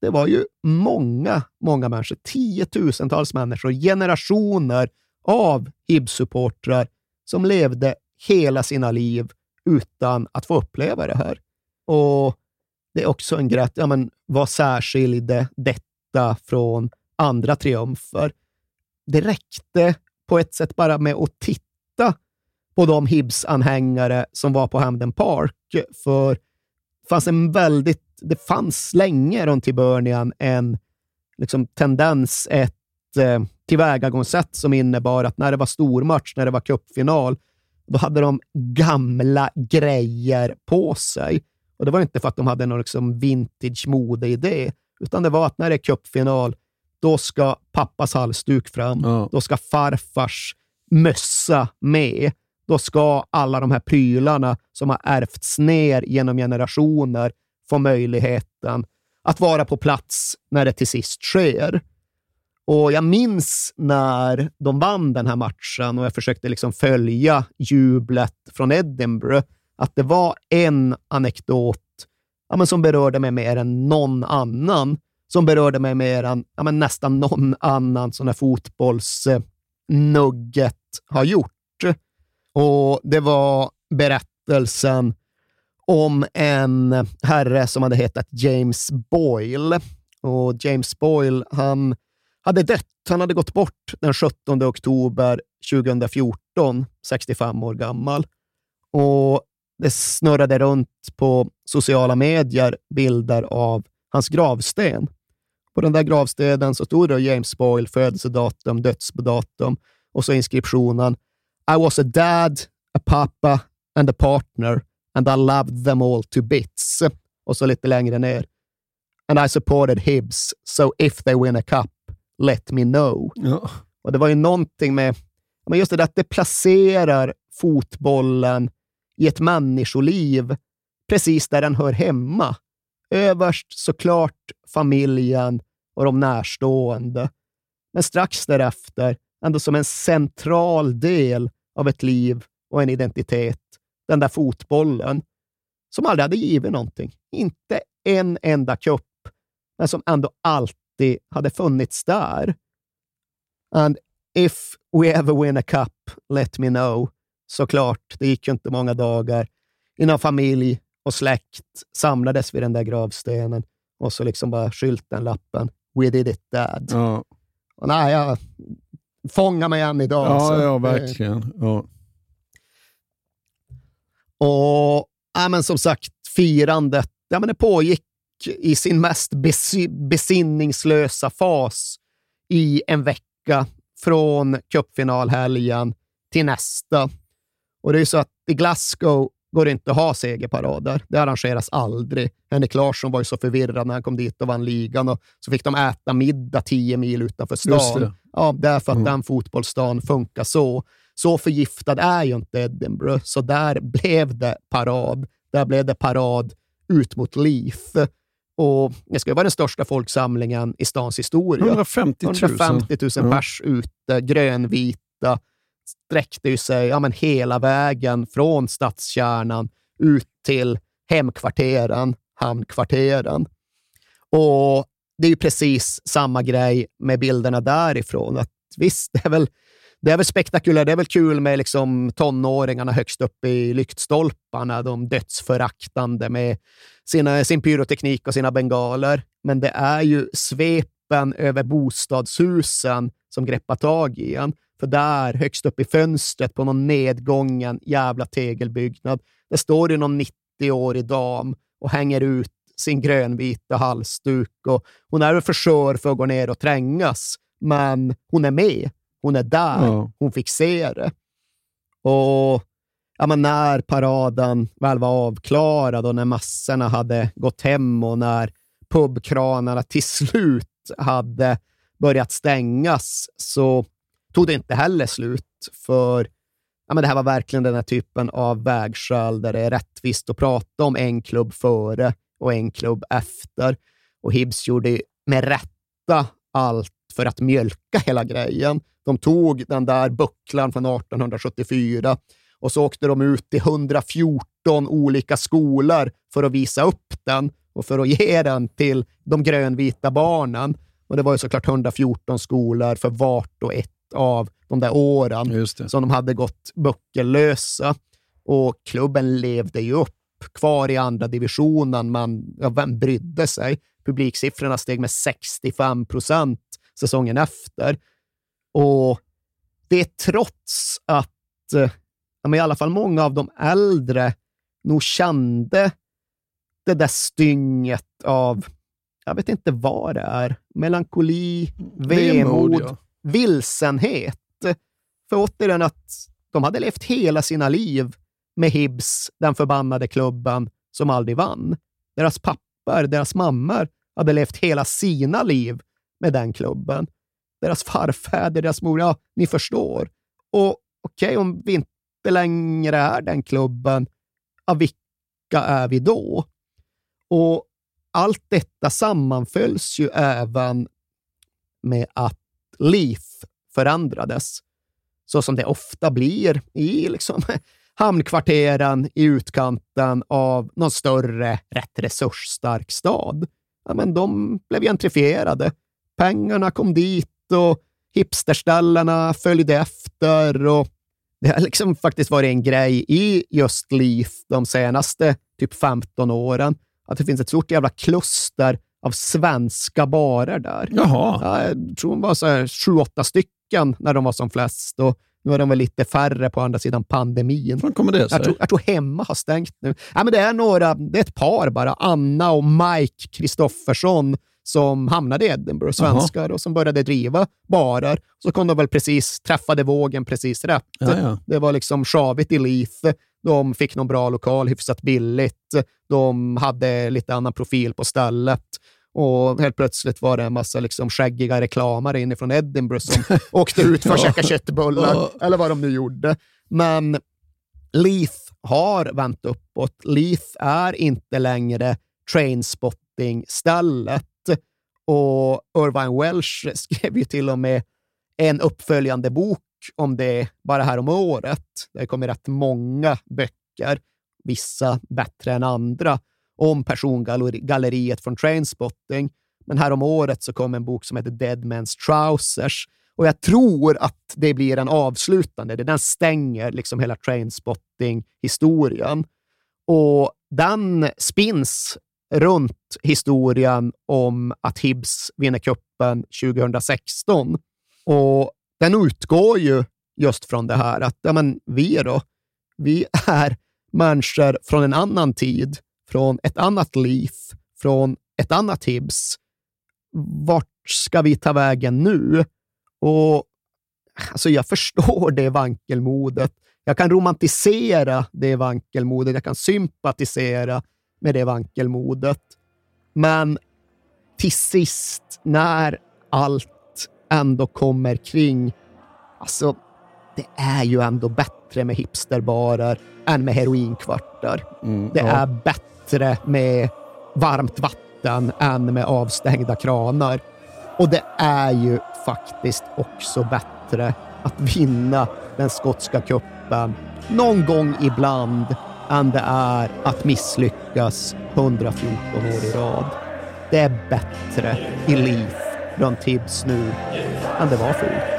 S4: Det var ju många, många människor, tiotusentals människor, generationer av HIB-supportrar som levde hela sina liv utan att få uppleva det här. Och det är också en grej, ja, men vad särskilde detta från andra triumfer? Det räckte på ett sätt bara med att titta på de Hibs-anhängare som var på Hamden Park. För det fanns en väldigt, det fanns länge runt Hibernian en liksom, tendens, ett eh, tillvägagångssätt som innebar att när det var stormatch, när det var cupfinal, då hade de gamla grejer på sig. Och Det var inte för att de hade någon liksom vintage mode i det, utan det var att när det är cupfinal, då ska pappas halsduk fram. Ja. Då ska farfars mössa med då ska alla de här prylarna som har ärvts ner genom generationer få möjligheten att vara på plats när det till sist sker. Och Jag minns när de vann den här matchen och jag försökte liksom följa jublet från Edinburgh, att det var en anekdot ja, men som berörde mig mer än någon annan. Som berörde mig mer än ja, men nästan någon annan sån här fotbollsnugget har gjort. Och Det var berättelsen om en herre som hade hetat James Boyle. Och James Boyle han hade dött. Han hade gått bort den 17 oktober 2014, 65 år gammal. Och det snurrade runt på sociala medier bilder av hans gravsten. På den där gravstenen så stod det James Boyle, födelsedatum, dödsdatum och så inskriptionen I was a dad, a papa and a partner and I loved them all to bits. Och så lite längre ner. And I supported Hibs, so if they win a cup, let me know.
S3: Ja.
S4: Och det var ju någonting med, men just det där att det placerar fotbollen i ett människoliv precis där den hör hemma. Överst såklart familjen och de närstående. Men strax därefter, ändå som en central del av ett liv och en identitet, den där fotbollen, som aldrig hade givit någonting. Inte en enda cup, men som ändå alltid hade funnits där. And if we ever win a cup, let me know. Såklart, det gick ju inte många dagar innan familj och släkt samlades vid den där gravstenen och så liksom bara skylten, lappen. We did it dad.
S3: Ja.
S4: Och nej, jag fångar mig än idag.
S3: Ja,
S4: alltså.
S3: ja, verkligen. Ja.
S4: Och ja, men som sagt, firandet ja, men det pågick i sin mest besi- besinningslösa fas i en vecka från cupfinalhelgen till nästa. Och det är ju så att i Glasgow går det inte att ha segerparader. Det arrangeras aldrig. Henrik Larsson var ju så förvirrad när han kom dit och vann ligan och så fick de äta middag tio mil utanför
S3: Just
S4: stan.
S3: det.
S4: Ja, därför att
S3: Mm.
S4: den fotbollsstan funkar så. Så förgiftad är ju inte Edinburgh, så där blev det parad. Där blev det parad ut mot Leith. Och det ska ju vara den största folksamlingen i stans historia.
S3: 150 000.
S4: 150 000
S3: Ja.
S4: pers ute, grönvita, sträckte ju sig ja, men hela vägen från stadskärnan ut till hemkvarteren, hamnkvarteren. Och det är ju precis samma grej med bilderna därifrån. Att visst, det är väl, det är väl spektakulärt, det är väl kul med liksom tonåringarna högst upp i lyktstolparna, de dödsföraktande med sina, sin pyroteknik och sina bengaler. Men det är ju svepen över bostadshusen som greppar tag i en. För där, högst upp i fönstret på någon nedgången jävla tegelbyggnad, där står det någon 90-årig dam och hänger ut sin grönvita halsduk. Och hon är väl för skör för att gå ner och trängas, men hon är med. Hon är där.
S3: Ja.
S4: Hon fick se det. Och ja, men när paraden väl var avklarad och när massorna hade gått hem och när pubkranarna till slut hade börjat stängas så tog det inte heller slut. För ja, men det här var verkligen den här typen av vägskäl där det är rättvist att prata om en klubb före och en klubb efter. Och Hibs gjorde med rätta allt för att mjölka hela grejen. De tog den där bucklan från 1874 och så åkte de ut till 114 olika skolor för att visa upp den och för att ge den till de grönvita barnen. Och det var ju såklart 114 skolor för vart och ett av de där åren som de hade gått buckellösa. Och klubben levde ju upp, kvar i andra divisionen, men ja, vem brydde sig? Publiksiffrorna steg med 65 procent säsongen efter. Och det är trots att eh, ja, men i alla fall många av de äldre nog kände det där stynget av, jag vet inte vad det är, melankoli, vemod,
S3: Vemod, ja.
S4: vilsenhet. För återigen att de hade levt hela sina liv med Hibs, den förbannade klubben som aldrig vann. Deras pappor, deras mammor hade levt hela sina liv med den klubben. Deras farfäder, deras mor, ja, ni förstår. Och okej, om vi inte längre är den klubben, ja, vilka är vi då? Och allt detta sammanfölls ju även med att Leaf förändrades, så som det ofta blir i liksom *laughs* hamnkvarteren i utkanten av någon större, rätt resursstark stad. Ja, men de blev gentrifierade. Pengarna kom dit och hipsterställena följde efter. Och det har liksom faktiskt varit en grej i just Leaf de senaste typ 15 åren, att det finns ett stort jävla kluster av svenska barer där.
S3: Jaha.
S4: Ja, jag tror de var så här sju, åtta stycken när de var som flest. Och nu är de väl lite färre på andra sidan pandemin.
S3: Hur kommer det sig?
S4: Jag tror, jag tror Hemma har stängt nu. Ja, men det är några, det är ett par bara. Anna och Mike Kristoffersson som hamnade i Edinburgh, svenskar, och som började driva barer. Så kom de väl precis, träffade vågen precis rätt.
S3: Ja, ja.
S4: Det var liksom sjavigt i Leith. De fick någon bra lokal, hyfsat billigt. De hade lite annan profil på stället. Och helt plötsligt var det en massa liksom skäggiga reklamare inifrån Edinburgh som *laughs* åkte ut för att käka köttbullar, eller vad de nu gjorde. Men Leith har vänt uppåt. Leith är inte längre trainspotting-stället. Och Irvine Welsh skrev ju till och med en uppföljande bok om det bara här om året. Det kommer rätt många böcker, vissa bättre än andra, om persongalleriet från Trainspotting. Men här om året så kom en bok som heter Dead Man's Trousers. Och jag tror att det blir en avslutande. Den stänger liksom hela Trainspotting-historien. Och den spins runt historien om att Hibs vinner kuppen 2016. Och den utgår ju just från det här att ja, men vi då, vi är människor från en annan tid, från ett annat liv, från ett annat Hibs. Vart ska vi ta vägen nu? Och alltså jag förstår det vankelmodet. Jag kan romantisera det vankelmodet. Jag kan sympatisera med det vankelmodet. Men till sist, när allt ändå kommer kring, alltså det är ju ändå bättre med hipsterbarer än med heroinkvartar.
S3: Mm,
S4: det
S3: ja.
S4: är bättre med varmt vatten än med avstängda kranar. Och det är ju faktiskt också bättre att vinna den skotska kuppen någon gång ibland än det är att misslyckas 114 år i rad. Det är bättre i liv runt Tibbs nu än det var förut.